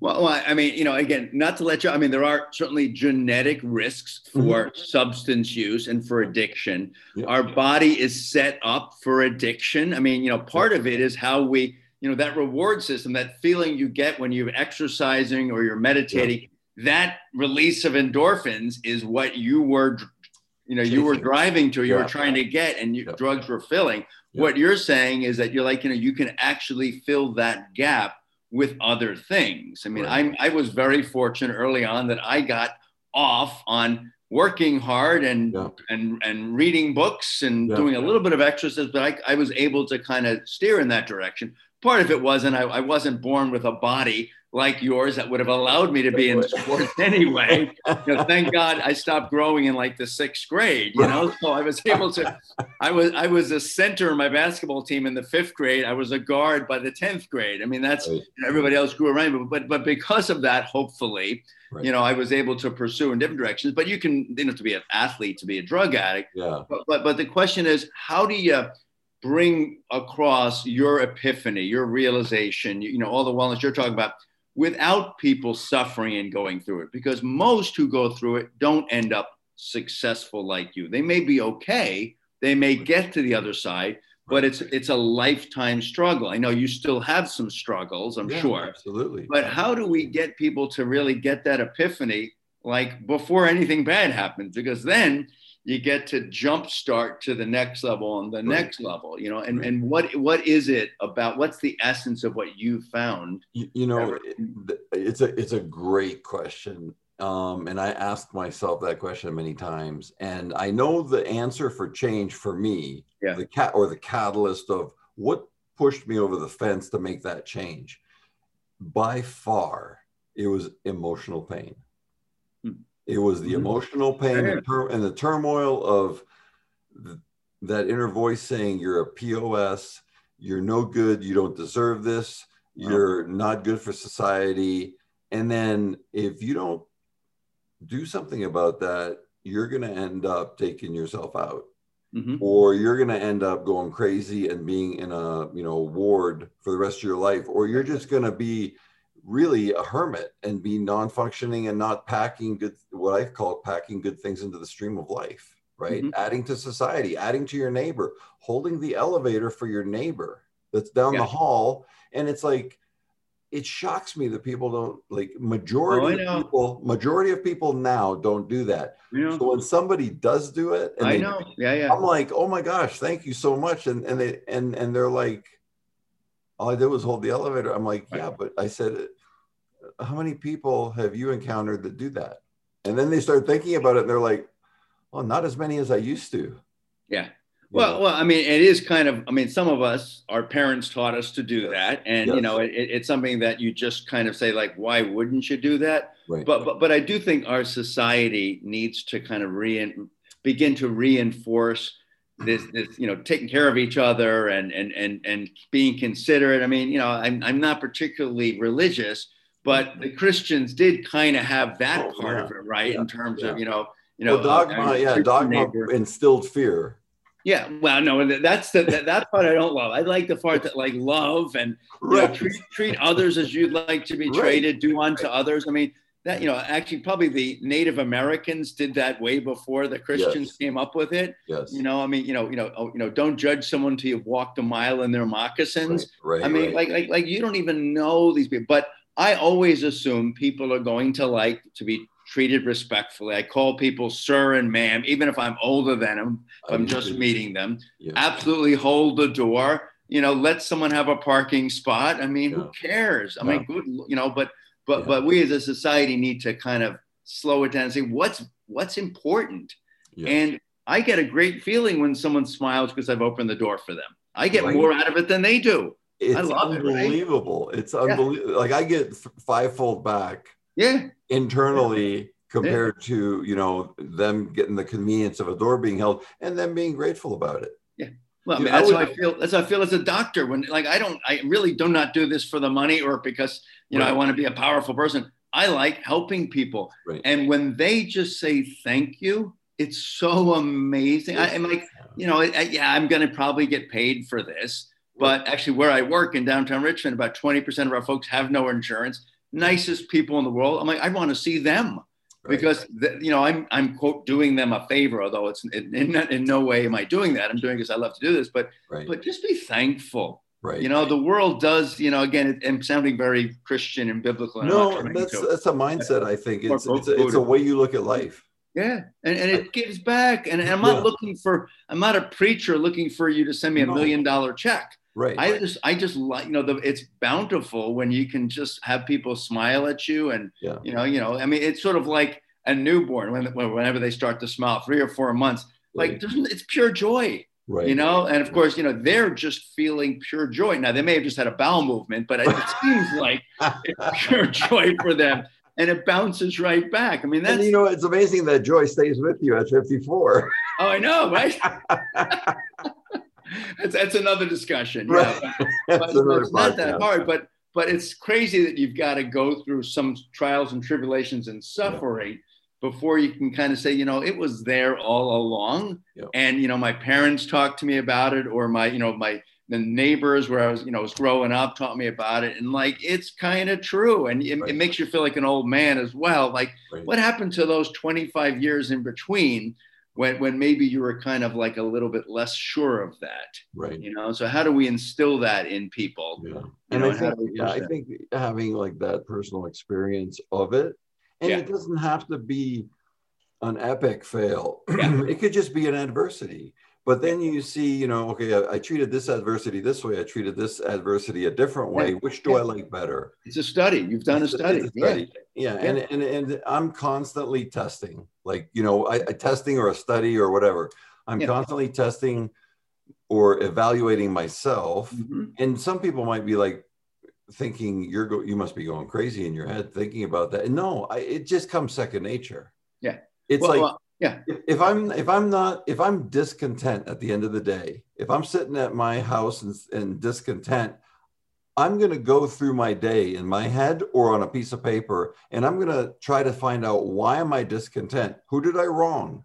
S2: Well, I mean, you know, again, not to let you, I mean, there are certainly genetic risks for mm-hmm. substance use and for addiction. Yeah. Our body is set up for addiction. I mean, you know, part of it is how we, you know, that reward system, that feeling you get when you're exercising or you're meditating, yeah. that release of endorphins is what you were, you know, you were driving to, you yeah. were trying to get, and you, drugs were filling. What you're saying is that you're like, you know, you can actually fill that gap with other things. I mean, right. I, I was very fortunate early on that I got off on working hard and yeah. and and reading books and yeah. doing a little bit of exercise, but I, I was able to kind of steer in that direction. Part of it wasn't I, I wasn't born with a body like yours that would have allowed me to be in sports anyway. You know, thank God I stopped growing in like the sixth grade, you know. So I was able to I was I was a center in my basketball team in the fifth grade. I was a guard by the 10th grade. I mean, that's right. everybody else grew around, but but because of that, hopefully, right. you know, I was able to pursue in different directions. But you can, you know, to be an athlete, to be a drug addict.
S3: Yeah.
S2: But but, but the question is, how do you bring across your epiphany, your realization, you know, all the wellness you're talking about? Without people suffering and going through it because most who go through it don't end up successful like you. They may be okay they may get to the other side but it's it's a lifetime struggle. I know you still have some struggles i'm
S3: yeah,
S2: sure.
S3: absolutely.
S2: But how do we get people to really get that epiphany like before anything bad happens? Because then you get to jumpstart to the next level and the right. next level you know and, right. and what what is it about what's the essence of what you found
S3: you, you know it's a it's a great question um, and i asked myself that question many times and i know the answer for change for me
S2: yeah.
S3: the cat or the catalyst of what pushed me over the fence to make that change by far it was emotional pain it was the mm-hmm. emotional pain and, tur- and the turmoil of th- that inner voice saying, You're a POS, you're no good, you don't deserve this, you're not good for society. And then if you don't do something about that, you're going to end up taking yourself out. Mm-hmm. or you're going to end up going crazy and being in a you know ward for the rest of your life or you're just going to be really a hermit and be non-functioning and not packing good what i call packing good things into the stream of life right? Mm-hmm. adding to society adding to your neighbor holding the elevator for your neighbor that's down yeah. the hall. And it's like it shocks me that people don't like majority oh, of people majority of people now don't do that. So when somebody does do it
S2: i they, know. Yeah yeah.
S3: I'm like oh my gosh thank you so much. And and they and and they're like all I did was hold the elevator. I'm like, yeah, but I said, how many people have you encountered that do that? And then they start thinking about it and they're like, well, not as many as I used to.
S2: Yeah. Well, well, I mean, it is kind of. I mean, some of us, our parents taught us to do that, and yes. you know, it, it's something that you just kind of say, like, why wouldn't you do that?
S3: Right.
S2: But, but, but I do think our society needs to kind of re- begin to reinforce this, this, you know, taking care of each other and and and and being considerate. I mean, you know, I'm I'm not particularly religious, but the Christians did kind of have that oh, part yeah. of it, right? Yeah. In terms yeah. of you know, you know,
S3: well, dogma, uh, yeah, dogma neighbor. instilled fear.
S2: Yeah, well, no, that's the that, part I don't love. I like the part that like love and right. know, treat treat others as you'd like to be right. treated, do unto right. others. I mean, that you know actually probably the native americans did that way before the christians yes. came up with it
S3: yes
S2: you know i mean you know you know oh, you know don't judge someone till you've walked a mile in their moccasins
S3: right,
S2: i mean like like like you don't even know these people but i always assume people are going to like to be treated respectfully i call people sir and ma'am even if i'm older than them if i'm just meeting them absolutely hold the door you know, let someone have a parking spot. I mean, yeah. who cares? I yeah. mean, good, you know, but but yeah. but we as a society need to kind of slow it down and say what's what's important. And I get a great feeling when someone smiles because I've opened the door for them. I get right. more out of it than they do.
S3: It's unbelievable. It, right? It's unbelievable. Like I get fivefold back.
S2: Yeah.
S3: Internally compared yeah. to you know them getting the convenience of a door being held and them being grateful about it.
S2: Yeah. Well, I mean, that's I would, how I feel. That's how I feel as a doctor. When like I don't, I really do not do this for the money or because you know I want to be a powerful person. I like helping people, right. and when they just say thank you, it's so amazing. I, am like, you know, I, yeah, I'm going to probably get paid for this, but actually, where I work in downtown Richmond, about 20% of our folks have no insurance. Nicest people in the world. I'm like, I want to see them because the, you know I'm I'm quote doing them a favor, although it's in, in, in no way am I doing that. I'm doing because I love to do this, but right. but just be thankful.
S3: Right.
S2: You know, the world does. You know, again, I'm sounding very Christian and biblical. And
S3: no, that's to, that's a mindset. I think it's it's, a, it's a way you look at life.
S2: Yeah, and, and it gives back. And, and I'm not yeah. looking for. I'm not a preacher looking for you to send me a no. million dollar check.
S3: Right.
S2: I just I just like you know the it's bountiful when you can just have people smile at you and yeah. you know you know I mean it's sort of like a newborn when whenever they start to smile three or four months like right. it's pure joy. Right. You know, and of course, you know, they're just feeling pure joy. Now they may have just had a bowel movement, but it seems like it's pure joy for them and it bounces right back. I mean, that's
S3: and you know, it's amazing that joy stays with you at 54.
S2: Oh, I know, right? that's, that's another discussion. Right. Yeah, but, but, but it's not that hard, but but it's crazy that you've got to go through some trials and tribulations and suffering. Yeah before you can kind of say, you know, it was there all along. And, you know, my parents talked to me about it, or my, you know, my the neighbors where I was, you know, was growing up taught me about it. And like, it's kind of true. And it, right. it, makes you feel like an old man as well. Like, right. what happened to those 25 years in between when, when maybe you were kind of like a little bit less sure of that?
S3: Right.
S2: You know, so how do we instill that in people?
S3: Yeah. And know, I think, yeah, I think having like that personal experience of it, and yeah. it doesn't have to be an epic fail, yeah. it could just be an adversity but then you see, you know, okay, I, I, treated this adversity this way. I treated this adversity a different way. Which do yeah. I like better?
S2: It's a study. You've done it's a study. A study.
S3: Yeah. yeah. And, and and I'm constantly testing, like you know, I, I testing or a study or whatever. I'm yeah. constantly testing or evaluating myself. Mm-hmm. And some people might be like thinking you're go- you must be going crazy in your head thinking about that. And no, I, it just comes second nature.
S2: Yeah.
S3: It's well, like
S2: well, yeah.
S3: If I'm if I'm not if I'm discontent at the end of the day, if I'm sitting at my house and, and discontent, I'm going to go through my day in my head or on a piece of paper, and I'm going to try to find out why am I discontent? Who did I wrong?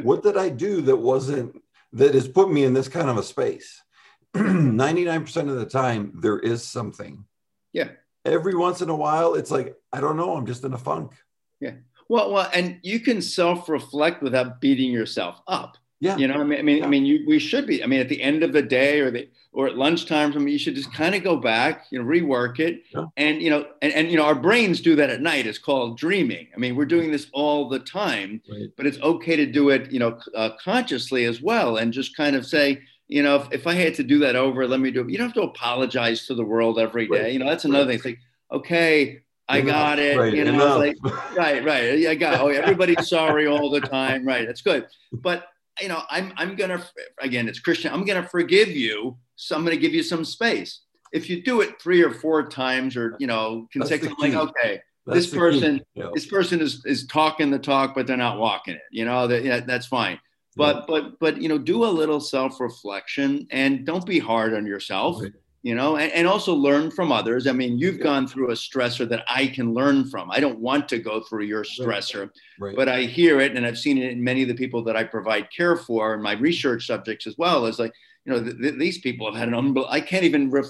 S3: what did I do that wasn't that has put me in this kind of a space? 99% of the time, there is something.
S2: Yeah.
S3: Every once in a while, it's like, I don't know, I'm just in a funk.
S2: Yeah. Well, well, and you can self-reflect without beating yourself up.
S3: Yeah.
S2: You know, I mean, I mean, yeah. I mean, you, we should be. I mean, at the end of the day or the or at lunchtime, I mean, you should just kind of go back, you know, rework it, yeah. and you know, and, and you know, our brains do that at night. It's called dreaming. I mean, we're doing this all the time, right. but it's okay to do it, you know, uh, consciously as well, and just kind of say, you know, if, if I had to do that over, let me do it. You don't have to apologize to the world every day. Right. You know, that's another right. thing. It's like, okay, I got it. Right, you know, like, right, right. I got. Oh, everybody's sorry all the time. Right, that's good. But you know, I'm I'm gonna again, it's Christian. I'm gonna forgive you. So I'm gonna give you some space. If you do it three or four times, or you know, consecutively, like okay, that's this person, yeah. this person is is talking the talk, but they're not walking it. You know, that yeah, that's fine. But yeah. but but you know, do a little self reflection and don't be hard on yourself. Right you know, and, and also learn from others. I mean, you've gone through a stressor that I can learn from. I don't want to go through your stressor, right. but I hear it and I've seen it in many of the people that I provide care for and my research subjects as well. Is like, you know, th- th- these people have had an unbelievable, I can't even ref-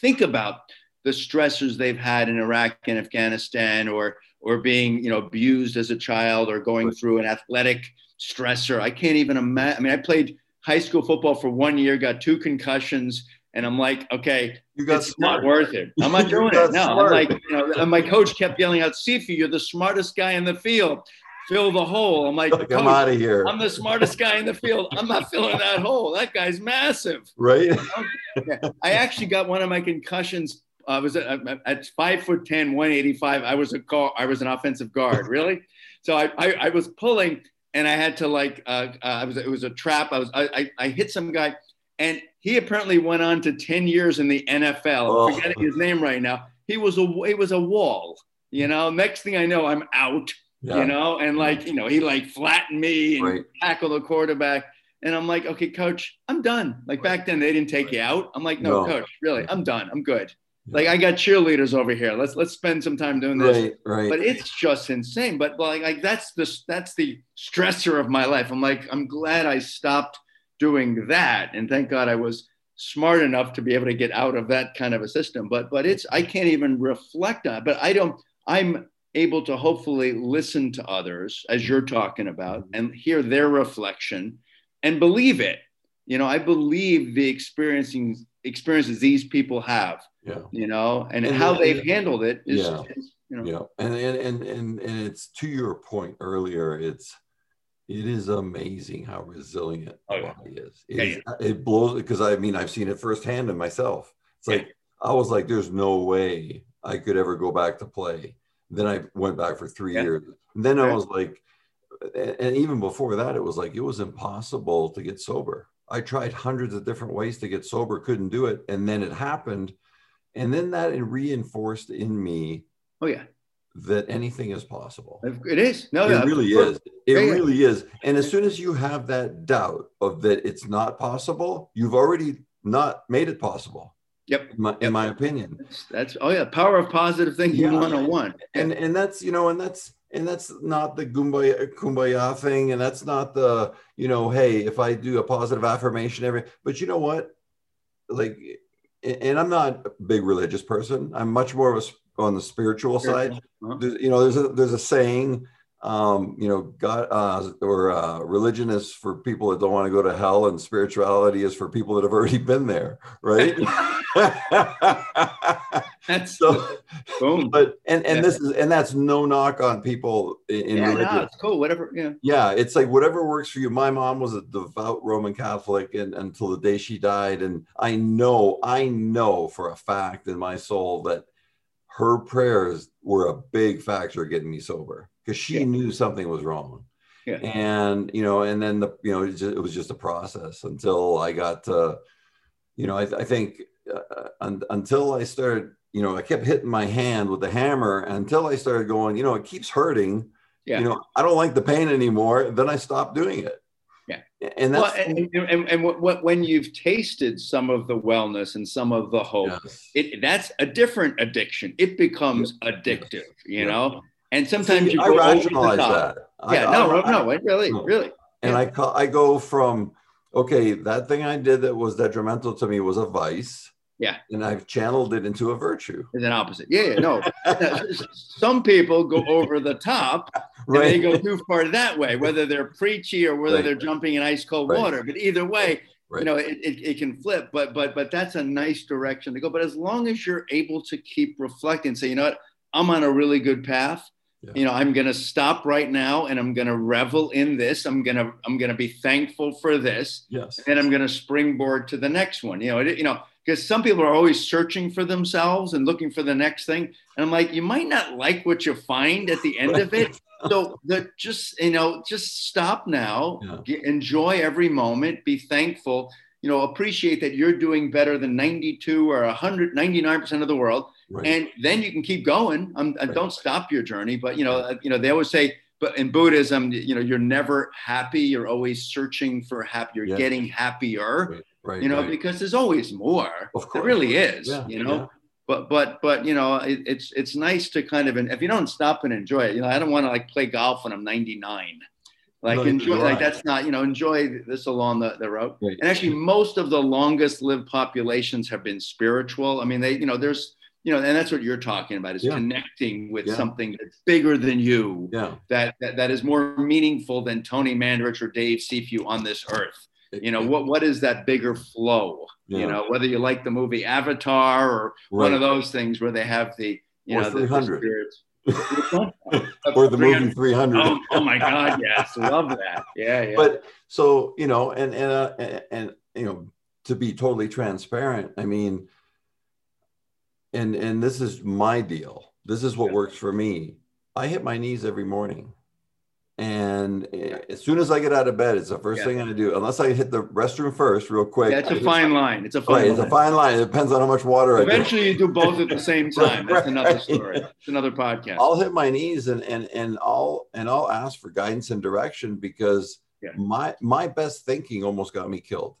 S2: think about the stressors they've had in Iraq and Afghanistan or, or being, you know, abused as a child or going right. through an athletic stressor. I can't even imagine. I mean, I played high school football for one year, got two concussions and I'm like, okay, it's smart. not worth it. I'm not doing it. No, smart. I'm like, you know, my coach kept yelling out, Cifu, you're the smartest guy in the field. fill the hole. I'm like,
S3: Like, I'm out of here.
S2: I'm the smartest guy in the field. I'm not filling that hole. That guy's massive.
S3: right?
S2: I actually got one of my concussions. uh, I was at, at five foot 10, 185. I was a guard. I was an offensive guard. Really? So I, I, I was pulling and I had to like, uh, uh, I was, it was a trap. I was, I, I, I hit some guy and he apparently went on to 10 years in the NFL.
S3: Oh.
S2: I'm forgetting his name right now. He was a, it was a wall, you know, next thing I know, I'm out,
S3: Yeah.
S2: you know, and like, you know, he like flattened me and
S3: Right.
S2: tackled the quarterback. And I'm like, okay, coach, I'm done. Like back then, they didn't take you out. I'm like, no,
S3: No.
S2: coach, really, I'm done. I'm good. Like I got cheerleaders over here. Let's let's spend some time doing this.
S3: Right, right.
S2: But it's just insane. But like, like that's the that's the stressor of my life. I'm like, I'm glad I stopped doing that, and thank God I was smart enough to be able to get out of that kind of a system. But but it's I can't even reflect on. it. But I don't. I'm able to hopefully listen to others as you're talking about mm-hmm. and hear their reflection and believe it. You know, I believe the experiencing experiences these people have
S3: yeah.
S2: you know, and,
S3: And
S2: how
S3: the-
S2: they've handled it is,
S3: Yeah.
S2: is, you know,
S3: Yeah. And, and and and and it's to your point earlier, it's it is amazing how resilient
S2: Oh,
S3: the
S2: yeah.
S3: body is.
S2: Yeah,
S3: It, is- uh, it blows because I mean I've seen it firsthand in myself. It's like I was like, there's no way I could ever go back to play. Then I went back for three
S2: Yeah.
S3: years. And then I was like, and even before that, it was like it was impossible to get sober. I tried hundreds of different ways to get sober, couldn't do it. And then it happened. And then that reinforced in me
S2: oh yeah,
S3: that anything is possible.
S2: it is. No,
S3: It
S2: no,
S3: really is. It
S2: Yeah, yeah.
S3: really is. And as soon as you have that doubt of that it's not possible, you've already not made it possible.
S2: Yep.
S3: In my, in
S2: Yep.
S3: my opinion.
S2: That's, that's oh yeah, power of positive thinking
S3: Yeah.
S2: 101.
S3: And and that's you know, and that's and that's not the kumbaya, kumbaya thing, and that's not the you know, hey, if I do a positive affirmation every, but you know what, like, and I'm not a big religious person. I'm much more of a on the spiritual side.
S2: Uh-huh.
S3: there's, you know there's a there's a saying um you know god uh or uh religion is for people that don't want to go to hell and spirituality is for people that have already been there right
S2: That's
S3: so
S2: boom.
S3: but and and
S2: Yeah.
S3: this is and that's no knock on people in,
S2: yeah,
S3: religion
S2: no, it's cool. Whatever. Yeah.
S3: yeah it's like whatever works for you my mom was a devout roman catholic and until the day she died and i know i know for a fact in my soul that her prayers were a big factor getting me sober because she
S2: Yeah.
S3: knew something was wrong
S2: Yeah.
S3: and you know and then the you know it, just, it was just a process until i got to you know i, I think uh, un, until i started you know i kept hitting my hand with the hammer until i started going you know it keeps hurting
S2: Yeah.
S3: you know i don't like the pain anymore then i stopped doing it
S2: Yeah.
S3: and that's
S2: and, and, and, and what, what, when you've tasted some of the wellness and some of the hope,
S3: yes.
S2: it that's a different addiction. It becomes addictive, you
S3: Yeah.
S2: know. And sometimes
S3: See,
S2: you
S3: I
S2: go over the
S3: rationalize that
S2: Yeah,
S3: I-
S2: no,
S3: I-
S2: no, it really,
S3: no.
S2: really.
S3: and
S2: Yeah.
S3: I call, I go from okay, that thing I did that was detrimental to me was a vice.
S2: Yeah.
S3: And I've channeled it into a virtue.
S2: is an opposite. Yeah, yeah, no. Some people go over the top and they go too far that way, whether they're preachy or whether
S3: Right.
S2: they're jumping in ice cold
S3: Right.
S2: water. But either way,
S3: Right.
S2: you know, it, it, it can flip. But but but that's a nice direction to go. But as long as you're able to keep reflecting, say, you know what, I'm on a really good path.
S3: Yeah.
S2: You know, I'm gonna stop right now and I'm gonna revel in this. I'm gonna I'm gonna be thankful for this
S3: Yes.
S2: and I'm going to springboard to the next one. You know, it, you know, because some people are always searching for themselves and looking for the next thing, and I'm like, you might not like what you find at the end of it. So the just you know, just stop now,
S3: Yeah.
S2: get, enjoy every moment, be thankful. You know, appreciate that you're doing better than 92 or 199 percent of the world,
S3: Right.
S2: and then you can keep going. Um,
S3: Right.
S2: Don't stop your journey. But you know, uh, you know, they always say, but in Buddhism, you know, you're never happy. You're always searching for happy. You're
S3: Yeah.
S2: getting happier.
S3: right. Right.
S2: You know,
S3: right.
S2: because there's always more.
S3: Of
S2: There
S3: course.
S2: really is.
S3: Yeah,
S2: You know,
S3: yeah.
S2: but but but you know, it, it's it's nice to kind of if you don't stop and enjoy it. You know, I don't want to like play golf when I'm 99. Like
S3: Neither
S2: enjoy
S3: do
S2: like that's not you know enjoy this along the, the road.
S3: Right.
S2: And actually, most of the longest lived populations have been spiritual. I mean, they you know there's you know, and that's what you're talking about is
S3: Yeah.
S2: connecting with
S3: Yeah.
S2: something that's bigger than you,
S3: Yeah.
S2: that, that that is more meaningful than Tony Mandarich or Dave Cifu on this earth. You know, what what is that bigger flow? You know, whether you like the movie Avatar or one of those things where they have the you
S3: Or
S2: know the, the spirits.
S3: or the movie 300.
S2: Oh, oh, my God, yes, love that. Yeah, yeah.
S3: But so you know, and and uh, and, and you know, to be totally transparent, I mean, and and this is my deal. This is what works for me. I hit my knees every morning. And as soon as I get out of bed, it's the first yeah. thing I'm gonna do, unless I hit the restroom first, real quick.
S2: It's a fine line. It's a fine
S3: right,
S2: line.
S3: It's a fine line. It depends on how much water
S2: Eventually,
S3: I
S2: you do both at the same time. That's right. another story. It's another podcast.
S3: I'll hit my knees and and and I'll and I'll ask for guidance and direction because yeah. my my best thinking almost got me killed.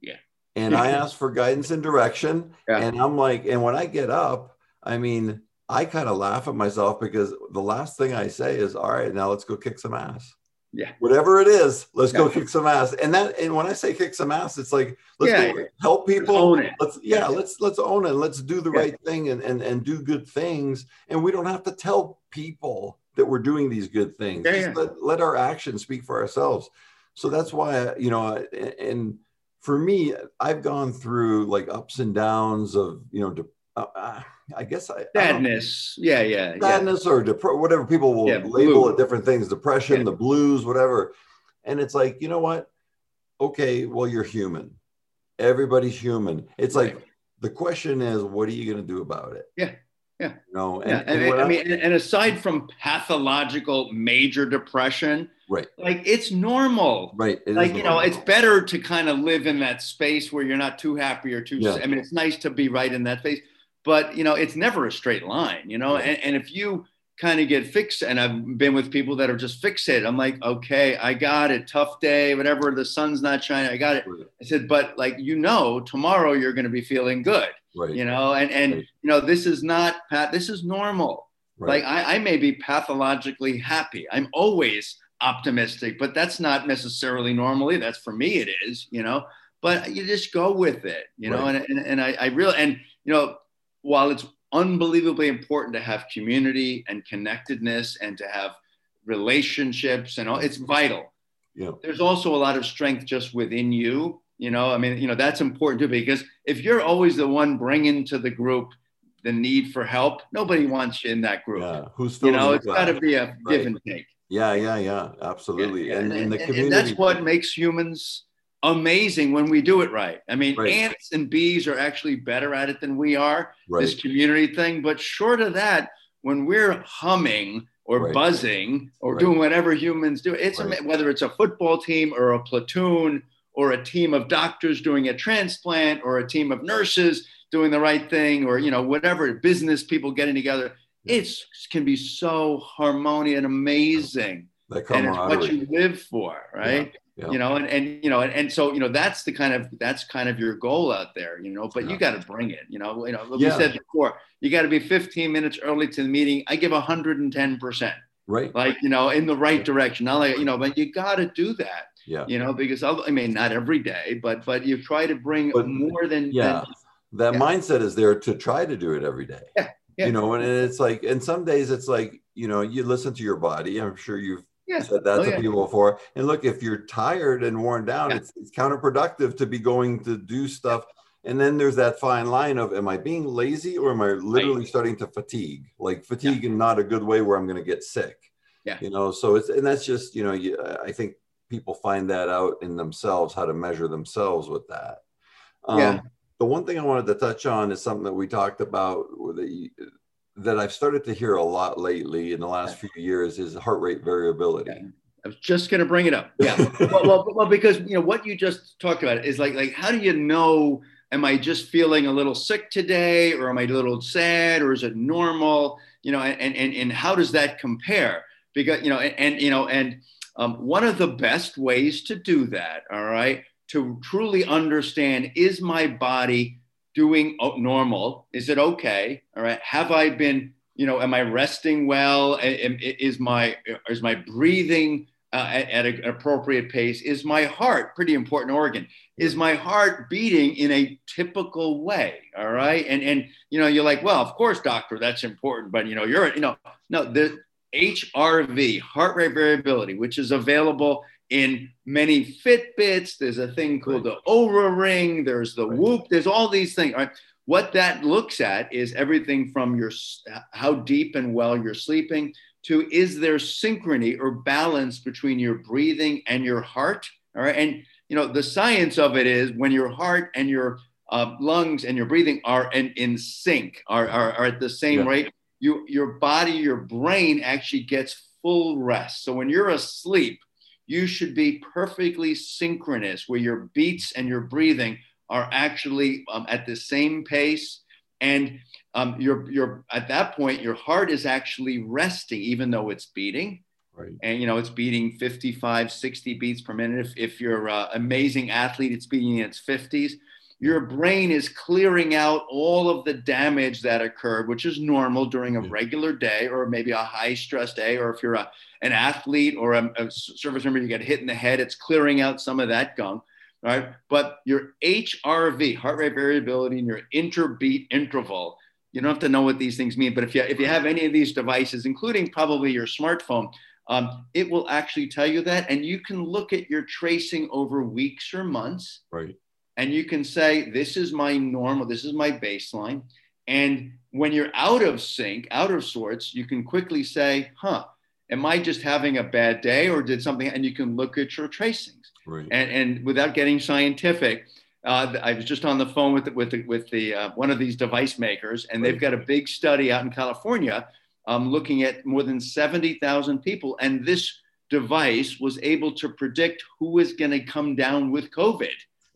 S2: Yeah.
S3: And I ask for guidance and direction, yeah. and I'm like, and when I get up, I mean, I kind of laugh at myself because the last thing I say is, "All right, now let's go kick some ass."
S2: Yeah.
S3: Whatever it is, let's yeah. go kick some ass. And that, and when I say kick some ass, it's like let's yeah. go help people.
S2: Let's own it.
S3: Let's yeah, yeah, let's let's own it. Let's do the right thing and, and and do good things. And we don't have to tell people that we're doing these good things. Just let, let our actions speak for ourselves. So that's why you know, and for me, I've gone through like ups and downs of you know. Uh, uh, I guess I
S2: sadness. I yeah, yeah,
S3: sadness
S2: yeah.
S3: or dep- whatever people will yeah, label it different things, depression, yeah. the blues, whatever. And it's like, you know what? Okay, well, you're human. Everybody's human. It's right. like the question is, what are you going to do about it?
S2: Yeah. Yeah.
S3: You know,
S2: and, yeah. and, and I mean, and aside from pathological major depression,
S3: right?
S2: Like it's normal,
S3: right?
S2: It like you know, it's better to kind of live in that space where you're not too happy or too. Yeah. I mean, it's nice to be right in that space, but you know it's never a straight line you know and, and if you kind of get fixed and i've been with people that are just fixated i'm like okay i got it tough day whatever the sun's not shining i got it. I said but like you know tomorrow you're going to be feeling good
S3: right.
S2: you know and and right. you know this is not pat this is normal. Right. like I, I may be pathologically happy. I'm always optimistic but that's not necessarily normally that's for me it is you know but you just go with it you know and, and, and I, I really and you know while it's unbelievably important to have community and connectedness and to have relationships and all, it's vital.
S3: Yeah.
S2: There's also a lot of strength just within you. You know, I mean, you know, that's important too, because if you're always the one bringing to the group the need for help, nobody wants you in that group.
S3: Yeah. Who's
S2: you know, it's got to be a right. give and take.
S3: Yeah, yeah, yeah, absolutely. Yeah, yeah. And, and, the community. And
S2: that's what makes humans amazing when we do it right. I mean, right. ants and bees are actually better at it than we are, right. this community thing. But short of that, when we're humming or right. buzzing or doing whatever humans do, it's whether it's a football team or a platoon or a team of doctors doing a transplant or a team of nurses doing the right thing or you know whatever business people getting together it can be so harmonious and amazing and it's what you live for right yeah. You know and, and you know and, and so you know that's the kind of that's kind of your goal out there you know but yeah. you got to bring it you know you know like yeah. we said before you got to be 15 minutes early to the meeting i give 110 percent
S3: right
S2: like you know in the right direction not like you know but you got to do that
S3: yeah
S2: you know because i mean not every day but but you try to bring but, more than
S3: yeah than, that mindset is there to try to do it every day
S2: yeah. Yeah.
S3: you know and it's like and some days it's like you know you listen to your body i'm sure you've yeah. said that oh, yeah. people for. And look, if you're tired and worn down, yeah. it's, it's counterproductive to be going to do stuff. And then there's that fine line of am I being lazy or am I literally right. starting to fatigue? Like fatigue in not a good way where I'm going to get sick.
S2: Yeah.
S3: You know, so it's, and that's just, you know, you, I think people find that out in themselves, how to measure themselves with that. Um, yeah. The one thing I wanted to touch on is something that we talked about with that that I've started to hear a lot lately in the last few years is heart rate variability.
S2: Yeah. I was just going to bring it up. Yeah. well, well, well, because you know what you just talked about is like like how do you know? Am I just feeling a little sick today, or am I a little sad, or is it normal? You know, and and and how does that compare? Because you know, and, and you know, and um, one of the best ways to do that, all right, to truly understand is my body doing normal? Is it okay? All right. Have I been, you know, am I resting well? Is my is my breathing uh, at, at, an appropriate pace? Is my heart pretty important organ? Is my heart beating in a typical way? All right. And and you know, you're like, well, of course, doctor, that's important, but you know, you're you know, no, the HRV, heart rate variability, which is available in many Fitbits. There's a thing called the Oura Ring. There's the. Whoop. There's all these things. Right? what that looks at is everything from your how deep and well you're sleeping to is there synchrony or balance between your breathing and your heart all right and you know the science of it is when your heart and your uh, lungs and your breathing are in, in sync are, are, are at the same yeah. rate you your body your brain actually gets full rest so when you're asleep you should be perfectly synchronous where your beats and your breathing are actually um, at the same pace. And um, you're, you're at that point your heart is actually resting even though it's beating. Right. And you know it's beating 55 60 beats per minute. If, if you're an amazing athlete it's beating in its 50s your brain is clearing out all of the damage that occurred, which is normal during a regular day or maybe a high stress day, or if you're a, an athlete or a, a service member, you get hit in the head, it's clearing out some of that gunk, right? But your HRV, heart rate variability, and your interbeat interval, you don't have to know what these things mean, but if you, if you have any of these devices, including probably your smartphone, um, it will actually tell you that. And you can look at your tracing over weeks or months.
S3: Right
S2: and you can say, This is my normal, this is my baseline. And when you're out of sync, out of sorts, you can quickly say, Huh, am I just having a bad day or did something? And you can look at your tracings.
S3: Right.
S2: And, and without getting scientific, uh, I was just on the phone with with the, with the uh, one of these device makers, and they've got a big study out in California um, looking at more than seventy thousand people, and this device was able to predict who is going to come down with COVID.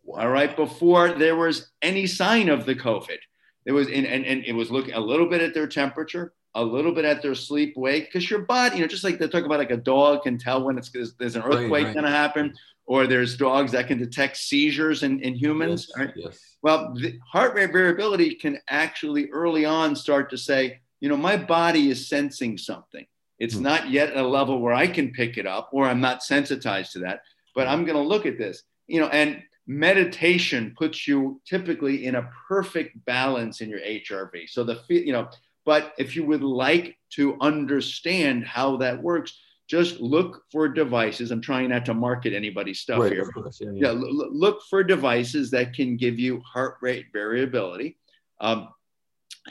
S2: All right, before there was any sign of the COVID, it was in, and, and it was looking a little bit at their temperature, a little bit at their sleep wake, because your body, you know, just like they talk about like a dog can tell when it's there's, there's an earthquake right, right. going to happen, or there's dogs that can detect seizures in, in humans.
S3: Yes, right? yes.
S2: Well, the heart rate variability can actually early on start to say, you know, my body is sensing something. It's hmm. not yet at a level where I can pick it up, or I'm not sensitized to that, but I'm going to look at this, you know, and meditation puts you typically in a perfect balance in your HRV. So the you know, but if you would like to understand how that works, just look for devices. I'm trying not to market anybody's stuff right, here. Course, yeah, yeah. yeah look for devices that can give you heart rate variability. Um,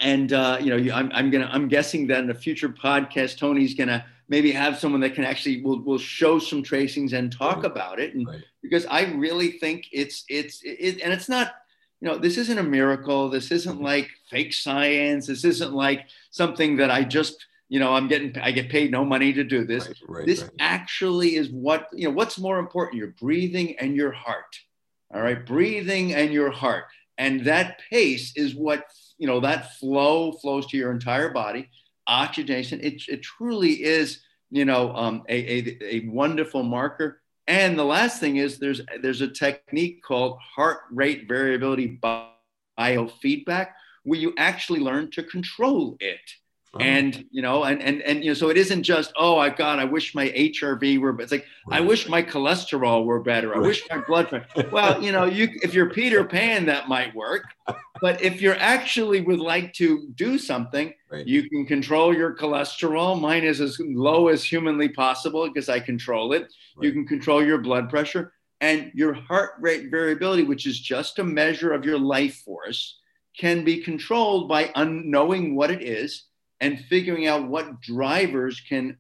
S2: and uh, you know, I'm, I'm gonna I'm guessing that in a future podcast, Tony's gonna maybe have someone that can actually will, will show some tracings and talk right. about it. And right. because i really think it's it's it, and it's not you know this isn't a miracle. This isn't mm-hmm. like fake science. This isn't like something that i just you know i'm getting i get paid no money to do this. Right, this actually is what you know what's more important your breathing and your heart. All right? Breathing and your heart. And that pace is what you know that flow flows to your entire body oxygenation. It, it truly is, you know, um, a, a, a wonderful marker. And the last thing is there's there's a technique called heart rate variability biofeedback where you actually learn to control it. Oh. And you know, and and and you know, so it isn't just oh, I God, I wish my HRV were. It's like right. I wish my cholesterol were better. I right. wish my blood pressure. Well, you know, you if you're Peter Pan, that might work. But if you're actually would like to do something, right. you can control your cholesterol. Mine is as low as humanly possible because I control it. You can control your blood pressure and your heart rate variability, which is just a measure of your life force, can be controlled by unknowing what it is and figuring out what drivers can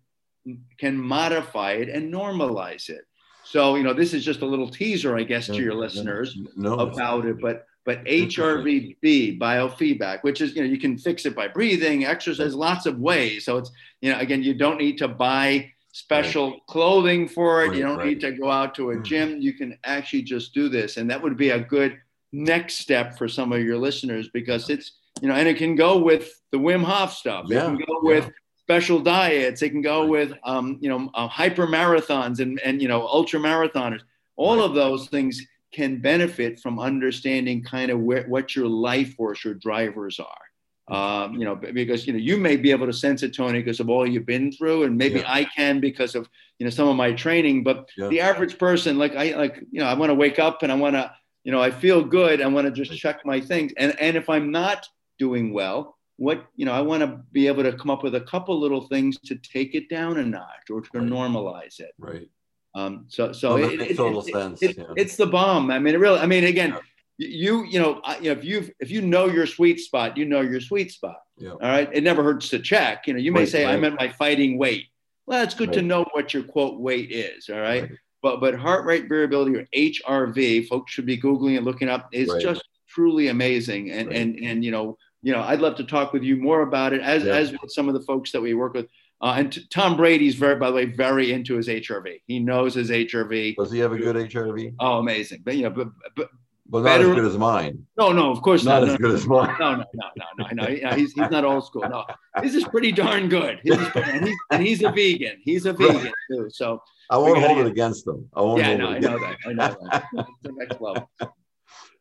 S2: can modify it and normalize it. So, you know, this is just a little teaser, I guess, to your listeners no, about it. But but HRVB biofeedback, which is you know you can fix it by breathing, exercise, lots of ways. So it's you know again, you don't need to buy special right. clothing for it. Right, you don't right. need to go out to a mm-hmm. gym. You can actually just do this, and that would be a good next step for some of your listeners because it's you know, and it can go with the Wim Hof stuff. Yeah, it can go with special diets. It can go with, um, you know, uh, hyper marathons and, and, you know, ultra marathoners. All of those things can benefit from understanding kind of where, what your life force, your drivers are. Um, you know, because you know you may be able to sense it, Tony, because of all you've been through, and maybe yeah. I can because of you know some of my training. But yeah. the average person, like I like, you know, I want to wake up and I want to, you know, I feel good. I want to just check my things, and and if I'm not doing well what you know i want to be able to come up with a couple little things to take it down a notch or to right. normalize it
S3: right
S2: um, so so
S3: it, makes it, total it, sense
S2: yeah. it's the bomb i mean it really i mean again yeah. you you know, I, you know if you if you know your sweet spot, you know your sweet spot.
S3: Yeah.
S2: All right. It never hurts to check. You know, you may
S3: Right,
S2: say I'm at my fighting weight. Well, it's good to know what your quote weight is. All right.
S3: Right.
S2: But but heart rate variability or HRV, folks should be googling and looking up. It's
S3: Right.
S2: just truly amazing. And
S3: Right.
S2: and and you know you know I'd love to talk with you more about it as as with some of the folks that we work with. Uh, and t- Tom Brady's very by the way very into his HRV. He knows his HRV.
S3: Does he have a good HRV?
S2: Oh, amazing! But you know, but, but
S3: But not as
S2: Better-
S3: good as mine.
S2: no, no, of course
S3: Not
S2: not.
S3: as
S2: No,
S3: good as mine.
S2: no, no, no, no, no, no. He's, he's not old school. No, his is pretty darn good. Pretty, and, he's, and he's a vegan. He's a vegan too. So
S3: I won't hold it against them. I won't
S2: yeah,
S3: hold
S2: no,
S3: it
S2: I know that. I know that. The next level.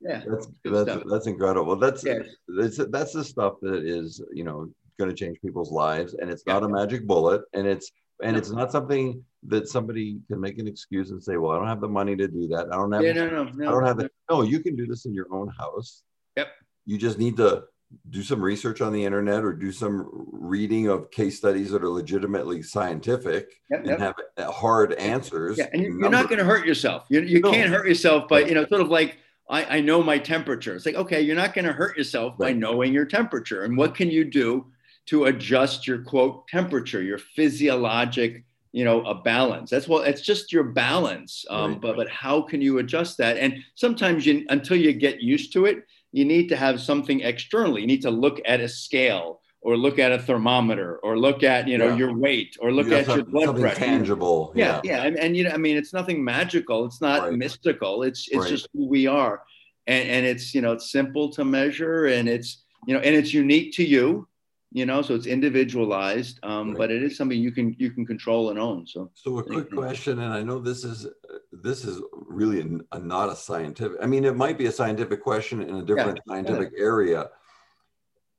S2: Yeah,
S3: That's that's
S2: stuff.
S3: that's incredible. That's
S2: Yeah.
S3: that's that's the stuff that is you know going to change people's lives, and it's not a magic bullet, and it's and
S2: No.
S3: it's not something that somebody can make an excuse and say, well, I don't have the money to do that. I don't have.
S2: yeah, no, no, no.
S3: I don't have the. No, you can do this in your own house.
S2: Yep.
S3: You just need to do some research on the internet or do some reading of case studies that are legitimately scientific
S2: Yep,
S3: and
S2: yep.
S3: have hard answers.
S2: Yeah, and you-
S3: and
S2: you're not going to hurt yourself. You, you
S3: No.
S2: can't hurt yourself by, you know, sort of like, I, I know my temperature. It's like, okay, you're not going to hurt yourself by knowing your temperature. And what can you do to adjust your quote temperature, your physiologic, you know, a balance? That's what it's just your balance. Um,
S3: Right.
S2: but but how can you adjust that? And sometimes you until you get used to it, you need to have something externally. You need to look at a scale or look at a thermometer or look at, you know,
S3: Yeah.
S2: your weight or look
S3: You
S2: at your blood pressure
S3: tangible.
S2: yeah yeah and, and you know i mean it's nothing magical it's not
S3: Right.
S2: mystical it's it's
S3: Right.
S2: just who we are and and it's you know it's simple to measure and it's you know and it's unique to you you know so it's individualized um,
S3: Right.
S2: but it is something you can you can control and own so
S3: So a quick question, and I know this is this is really a, a- not a scientific. I mean, it might be a scientific question in a different scientific area.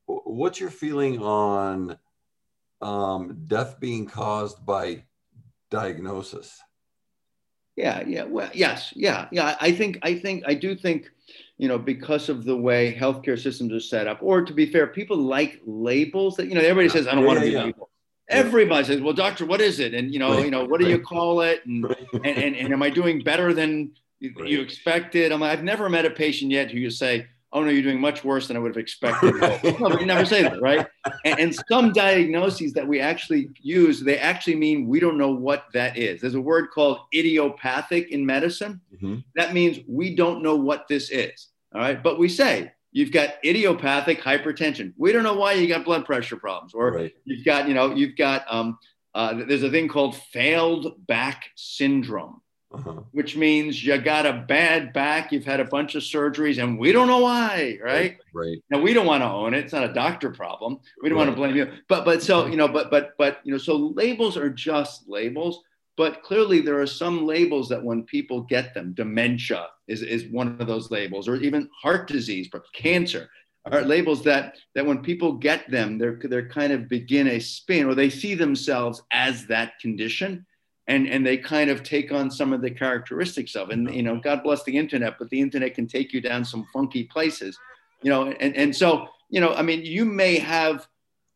S3: What's your feeling on um, death being caused by diagnosis?
S2: yeah yeah well yes yeah yeah I think i think i do think you know because of the way healthcare systems are set up. Or to be fair people like labels that you know everybody says i don't
S3: Yeah,
S2: want to be
S3: yeah.
S2: labeled everybody says well doctor what is it? And you know
S3: Right,
S2: you know what do you call it? And and, and, and am I doing better than you
S3: Right.
S2: you expected? I'm I've never met a patient yet who you say, oh no, you're doing much worse than I would have expected. No, but you never say that, right? And, and some diagnoses that we actually use, they actually mean we don't know what that is. There's a word called idiopathic in medicine.
S3: Mhm.
S2: That means we don't know what this is. All right. But we say you've got idiopathic hypertension. We don't know why you got blood pressure problems or
S3: Right.
S2: you've got, you know, you've got, um, uh, there's a thing called failed back syndrome
S3: Uh-huh.
S2: which means you got a bad back, you've had a bunch of surgeries, and we don't know why, right?
S3: Right.
S2: Now we don't want to own it. It's not a doctor problem. We don't want to blame you. But but so you know, but but but you know, so labels are just labels. But clearly there are some labels that when people get them, dementia is, is one of those labels, or even heart disease, but cancer are labels that that when people get them, they're they're kind of begin a spin or they see themselves as that condition and and they kind of take on some of the characteristics of and you know god bless the internet but the internet can take you down some funky places you know and and so you know i mean you may have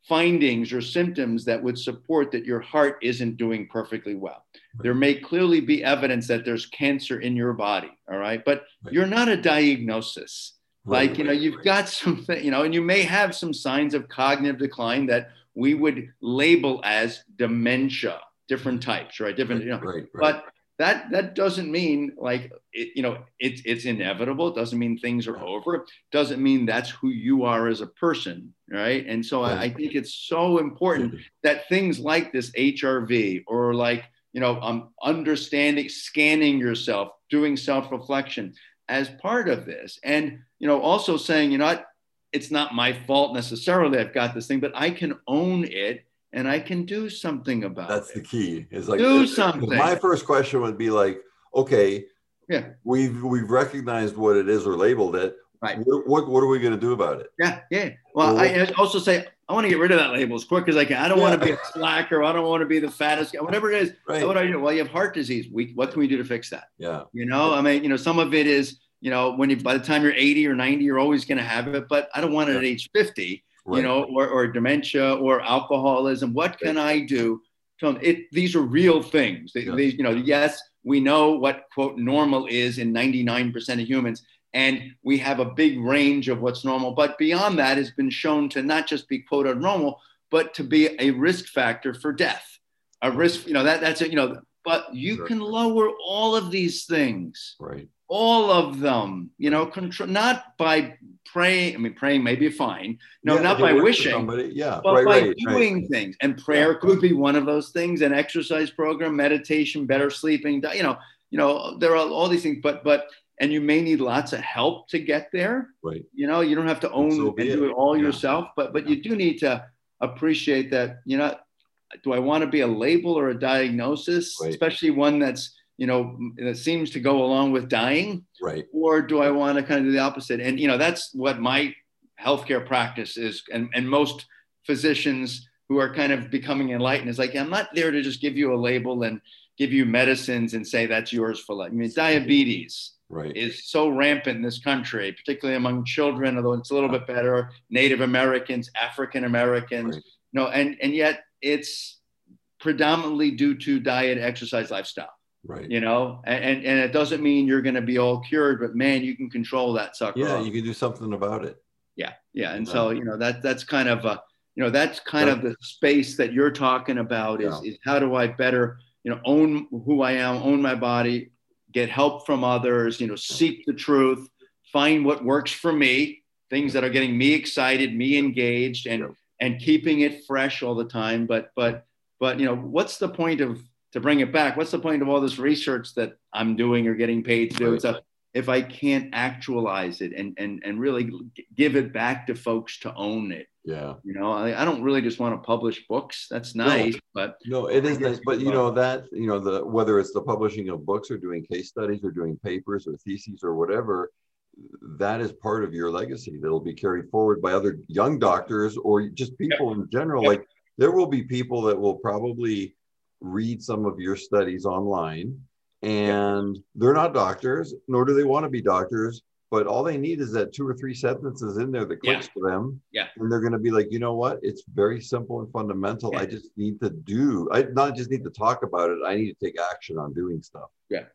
S2: findings or symptoms that would support that your heart isn't doing perfectly well. There may clearly be evidence that there's cancer in your body all right? But you're not a diagnosis. Like you know you've got something you know and you may have some signs of cognitive decline that we would label as dementia different types right? Different you know
S3: Right. Right.
S2: but that that doesn't mean like it, you know it's it's inevitable. It doesn't mean things are over. It doesn't mean that's who you are as a person right? And so I, I think it's so important that things like this hrv or like you know um, understanding scanning yourself doing self-reflection as part of this. And you know also saying you know it's not my fault necessarily i've got this thing but i can own it and i can do something about
S3: That's
S2: it That's
S3: the key. Is like
S2: Do
S3: uh,
S2: something.
S3: My first question would be like, okay,
S2: Yeah.
S3: we've we've recognized what it is or labeled it.
S2: Right.
S3: What what, what are we going to do about it?
S2: Yeah, yeah. Well,
S3: Well,
S2: I also say I want to get rid of that label as quick as I can. I don't want to be a slacker. I don't want to be the fattest guy. Whatever it is.
S3: Right.
S2: What do you do? Well, you have heart disease. We, what can we do to fix that?
S3: Yeah.
S2: You know, I mean, you know, some of it is, you know, when you by the time you're 80 or 90, you're always going to have it. But I don't want it at age 50.
S3: Right.
S2: You know, or, or dementia or alcoholism. What can I do? To, it these are real things. They,
S3: Yeah.
S2: they- you know, yes, we know what quote normal is in 99% of humans. and we have a big range of what's normal. But beyond that, has been shown to not just be quote normal, but to be a risk factor for death. A risk, you know, that that's it, you know, but you
S3: Sure.
S2: can lower all of these things
S3: Right.
S2: All of them you know control not by praying i mean praying may be fine no
S3: Yeah,
S2: not by wishing
S3: somebody. Yeah.
S2: but
S3: right,
S2: by
S3: right, right.
S2: doing things and prayer could be one of those things an exercise program meditation better sleeping you know you know there are all these things but but and you may need lots of help to get there
S3: Right.
S2: you know you don't have to own
S3: so
S2: and do
S3: it.
S2: it all
S3: Yeah.
S2: yourself but but you do need to appreciate that you know do i want to be a label or a diagnosis
S3: Right.
S2: especially one that's you know that seems to go along with dying
S3: Right.
S2: or do I want to kind of do the opposite? And you know, that's what my healthcare practice is, and, and most physicians who are kind of becoming enlightened is like, I'm not there to just give you a label and give you medicines and say that's yours for life. I mean, diabetes
S3: Right.
S2: is so rampant in this country, particularly among children, although it's a little bit better, Native Americans, African Americans,
S3: Right.
S2: no, and and yet it's predominantly due to diet, exercise, lifestyle
S3: Right.
S2: you know and and, and it doesn't mean you're going to be all cured but man you can control that sucker
S3: Yeah.
S2: off.
S3: You can do something about it.
S2: yeah yeah and so you know that that's kind of uh you know that's kind of the space that you're talking about is, is how do i better you know own who i am own my body get help from others you know seek the truth find what works for me things that are getting me excited me engaged and
S3: Yep.
S2: and keeping it fresh all the time but but but you know what's the point of to bring it back. What's the point of all this research that i'm doing or getting paid to do?
S3: Right.
S2: so if i can't actualize it and and and really give it back to folks to own it.
S3: Yeah.
S2: you know i, I don't really just want to publish books. That's nice but
S3: No, it is nice, but
S2: you
S3: know that you know the whether it's the publishing of books or doing case studies or doing papers or theses or whatever, that is part of your legacy that'll be carried forward by other young doctors or just people in general. Like there will be people that will probably read some of your studies online, and they're not doctors, nor do they want to be doctors. But all they need is that two or three sentences in there that
S2: Yeah.
S3: clicks to them
S2: Yeah.
S3: and they're going to be like, you know what? It's very simple and fundamental. I just need to do. I not just need to talk about it. I need to take action on doing stuff.
S2: yeah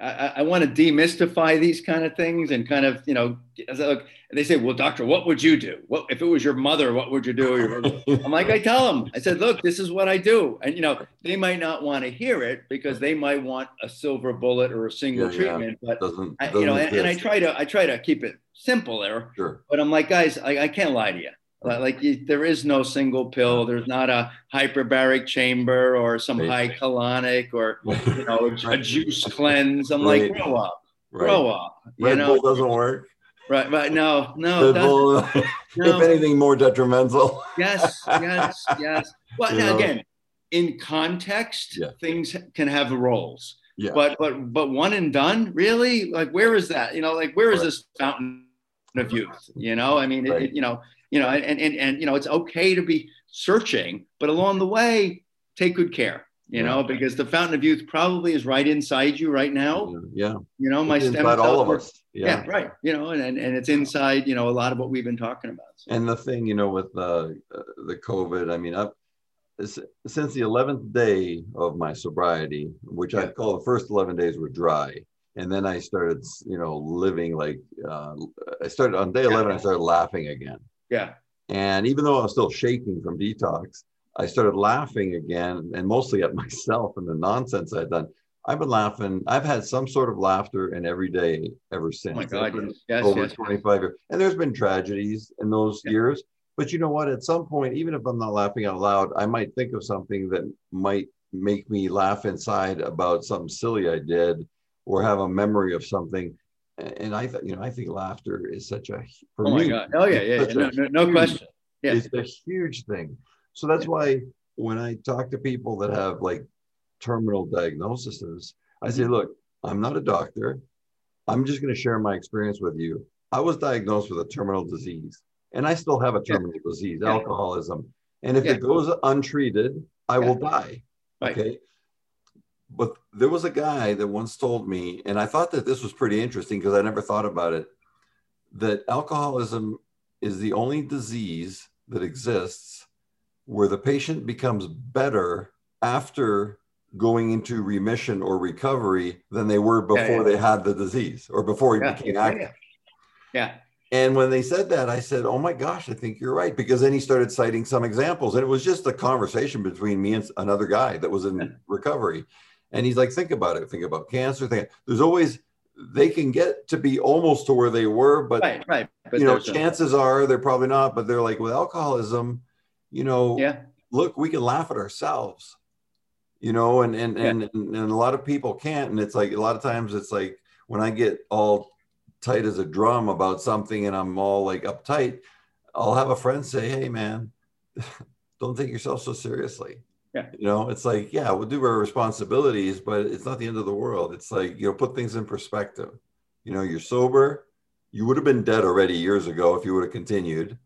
S2: i, I- I want to demystify these kind of things and kind of you know as I look, they say well doctor what would you do what if it was your mother what would you do I'm like, I tell them, I said, look, this is what I do. And, you know, they might not want to hear it because they might want a silver bullet or a single
S3: Yeah, yeah.
S2: treatment. But,
S3: doesn't,
S2: I,
S3: doesn't
S2: you know, and, and I try to, I try to keep it simple there.
S3: Sure.
S2: But I'm like, guys, I, I can't lie to you. Like, there is no single pill. There's not a hyperbaric chamber or some high
S3: Right.
S2: colonic or, you know, a, juice cleanse. I'm
S3: Right.
S2: like, grow up,
S3: Right.
S2: grow up. You
S3: Red
S2: know,
S3: Bull doesn't work.
S2: right, right. No, no, it
S3: Red
S2: doesn't.
S3: Bull,
S2: No.
S3: if anything, more detrimental.
S2: Yes, yes, yes. Well, now again, in context,
S3: Yeah.
S2: things can have roles.
S3: Yeah.
S2: But but but one and done, really? Like where is that? You know, like where is this fountain of youth? You know, I mean, it, it- you know, you know, and, and and you know, it's okay to be searching, but along the way, take good care. You
S3: Yeah.
S2: know, because the fountain of youth probably is right inside you right now.
S3: yeah.
S2: You know, my
S3: It's
S2: stem
S3: inside all
S2: cells
S3: of us.
S2: Yeah. right. You know, and, and and it's inside. You know, a lot of what we've been talking about. So,
S3: And the thing, you know, with uh, uh, the COVID, I mean, I've, since the 11th day of my sobriety, which I call the first 11 days were dry. And then I started, you know, living like, uh, I started on day 11, I started laughing again.
S2: Yeah.
S3: And even though I was still shaking from detox, I started laughing again and mostly at myself and the nonsense I'd done. I've been laughing. I've had some sort of laughter in every day ever since.
S2: Oh my God. Yes. Yes.
S3: over
S2: yes.
S3: 25 years. And there's been tragedies in those
S2: Yeah.
S3: years. But you know what? At some point, even if I'm not laughing out loud, I might think of something that might make me laugh inside about something silly I did or have a memory of something. And I, th- you know, I think laughter is such a for
S2: Oh my
S3: me,
S2: God. Oh yeah. Yeah. yeah. No, no, question. Yeah.
S3: It's a huge thing. So that's
S2: Yeah.
S3: why when I talk to people that have like terminal diagnoses, I say, look, I'm not a doctor. I'm just going to share my experience with you. I was diagnosed with a terminal disease and I still have a
S2: Yeah.
S3: terminal disease,
S2: Yeah.
S3: alcoholism. And if it goes untreated, I will die.
S2: Right.
S3: Okay. But there was a guy that once told me, and I thought that this was pretty interesting because I never thought about it, that alcoholism is the only disease that exists where the patient becomes better after going into remission or recovery than they were before
S2: yeah.
S3: they had the disease or before he
S2: Yeah.
S3: became active.
S2: yeah. Yeah.
S3: And when they said that, I said, "Oh my gosh, I think you're right." Because then he started citing some examples, and it was just a conversation between me and another guy that was in recovery. And he's like, "Think about it. Think about cancer. Think there's always they can get to be almost to where they were, but
S2: right, right. But
S3: you know,
S2: there's a-
S3: chances are they're probably not. But they're like with alcoholism, you know,
S2: yeah,
S3: look, we can laugh at ourselves, you know, and and,
S2: Yeah.
S3: and and and a lot of people can't. And it's like a lot of times it's like when I get all tight as a drum about something and I'm all like uptight, I'll have a friend say, Hey man, don't take yourself so seriously.
S2: Yeah.
S3: You know, it's like, yeah, we'll do our responsibilities, but it's not the end of the world. It's like, you know, put things in perspective. You know, you're sober. You would have been dead already years ago if you would have continued.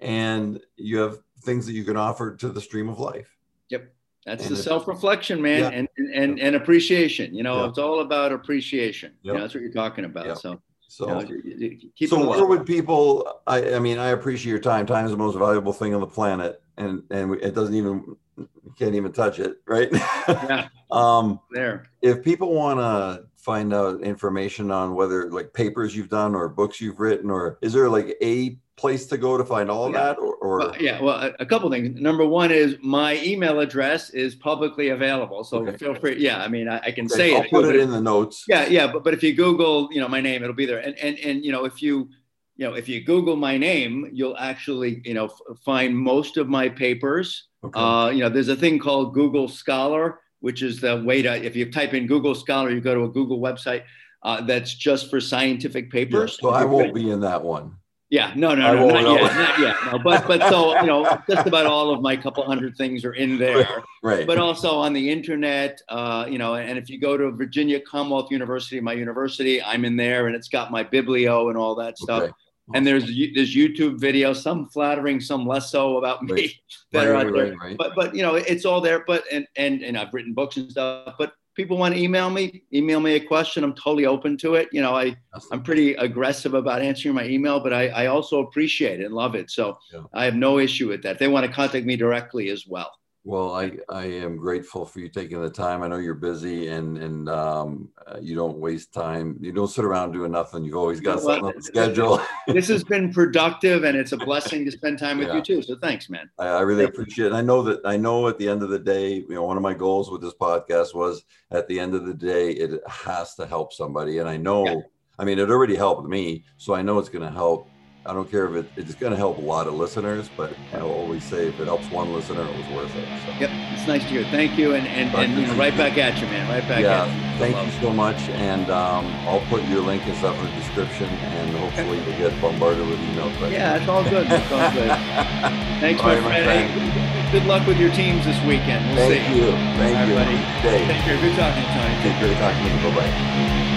S3: And you have things that you can offer to the stream of life. Yep.
S2: That's
S3: and
S2: the self-reflection, man,
S3: Yeah.
S2: and and and appreciation. You know,
S3: Yeah.
S2: it's all about appreciation. You know, that's what you're talking about.
S3: Yep.
S2: So,
S3: So,
S2: you know,
S3: so where would people? I, I mean, I appreciate your time. Time is the most valuable thing on the planet, and and it doesn't even you can't even touch it, right?
S2: Yeah.
S3: um,
S2: there.
S3: if people want to find out information on whether like papers you've done or books you've written, or is there like a place to go to find all
S2: Yeah.
S3: that, or, or
S2: Well, yeah, well, a, a couple things. Number one is my email address is publicly available, so
S3: Okay.
S2: feel free. Yeah, I mean, I, I can
S3: Okay,
S2: say
S3: I'll
S2: it.
S3: put
S2: but
S3: it in the notes.
S2: Yeah, yeah, but but if you Google, you know, my name, it'll be there. And and and you know, if you you know, if you Google my name, you'll actually you know find most of my papers.
S3: Okay.
S2: Uh, you know, there's a thing called Google Scholar, which is the way to if you type in Google Scholar, you go to a Google website uh, that's just for scientific
S3: Yeah,
S2: papers.
S3: so I won't be in that one.
S2: Yeah, no,
S3: I
S2: no, no, not
S3: know.
S2: yet, not yet. No, but but so you know, just about all of my couple hundred things are in there.
S3: Right.
S2: But also on the internet, uh, you know, and if you go to Virginia Commonwealth University, my university, I'm in there, and it's got my biblio and all that stuff.
S3: Okay.
S2: Oh, and there's there's YouTube videos, some flattering, some less so about me
S3: Right.
S2: that are out
S3: right,
S2: there.
S3: right, right.
S2: But but you know, it's all there. But and and and I've written books and stuff. But people want to email me, email me a question. I'm totally open to it. You know, I I'm pretty aggressive about answering my email, but I, I also appreciate it and love it. So
S3: Yeah.
S2: I have no issue with that. They want to contact me directly as well.
S3: Well, I, I am grateful for you taking the time. I know you're busy and and um, uh, you don't waste time. You don't sit around doing nothing. You've always got
S2: You know what?
S3: something on the schedule.
S2: this has been productive and it's a blessing to spend time with
S3: Yeah.
S2: you too. So thanks, man.
S3: I, I really
S2: Thank
S3: appreciate it. I know that I know at the end of the day, you know, one of my goals with this podcast was at the end of the day, it has to help somebody. And I know,
S2: Yeah.
S3: I mean, it already helped me. So I know it's going to help. I don't care if it, it's going to help a lot of listeners, but I'll always say if it helps one listener, it was worth it. So.
S2: Yep, it's nice to hear. Thank you, and and, and you know, right back at you, man. Right back
S3: yeah,
S2: at you.
S3: thank
S2: Love.
S3: you so much. And um, I'll put your link and stuff in the description, and hopefully you'll get bombarded with email questions.
S2: Yeah, it's all good. It's all good. Thanks,
S3: All
S2: my
S3: right,
S2: friend. Hey, good luck with your teams this weekend. We'll
S3: Thank
S2: see.
S3: you. Thank
S2: All right,
S3: you.
S2: buddy.
S3: Good day.
S2: Take care. Good talking to you.
S3: Take care. Talking to you. Bye bye.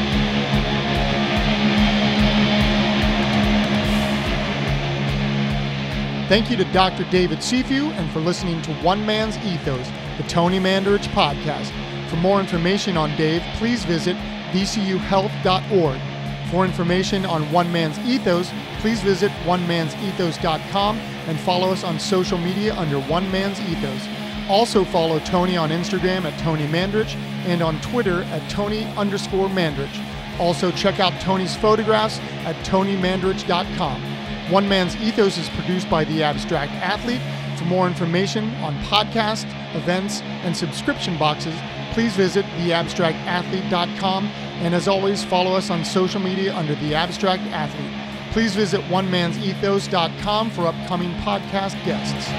S1: Thank you to Dr. David Cifu and for listening to One Man's Ethos, the Tony Mandarich podcast. For more information on Dave, please visit vcuhealth.org. For information on One Man's Ethos, please visit oneman'sethos.com and follow us on social media under One Man's Ethos. Also follow Tony on Instagram at Tony Mandarich and on Twitter at Tony underscore Mandarich. Also check out Tony's photographs at tonymandarich.com. One Man's Ethos is produced by The Abstract Athlete. For more information on podcasts, events, and subscription boxes, please visit theabstractathlete.com. And as always, follow us on social media under The Abstract Athlete. Please visit onemansethos.com for upcoming podcast guests.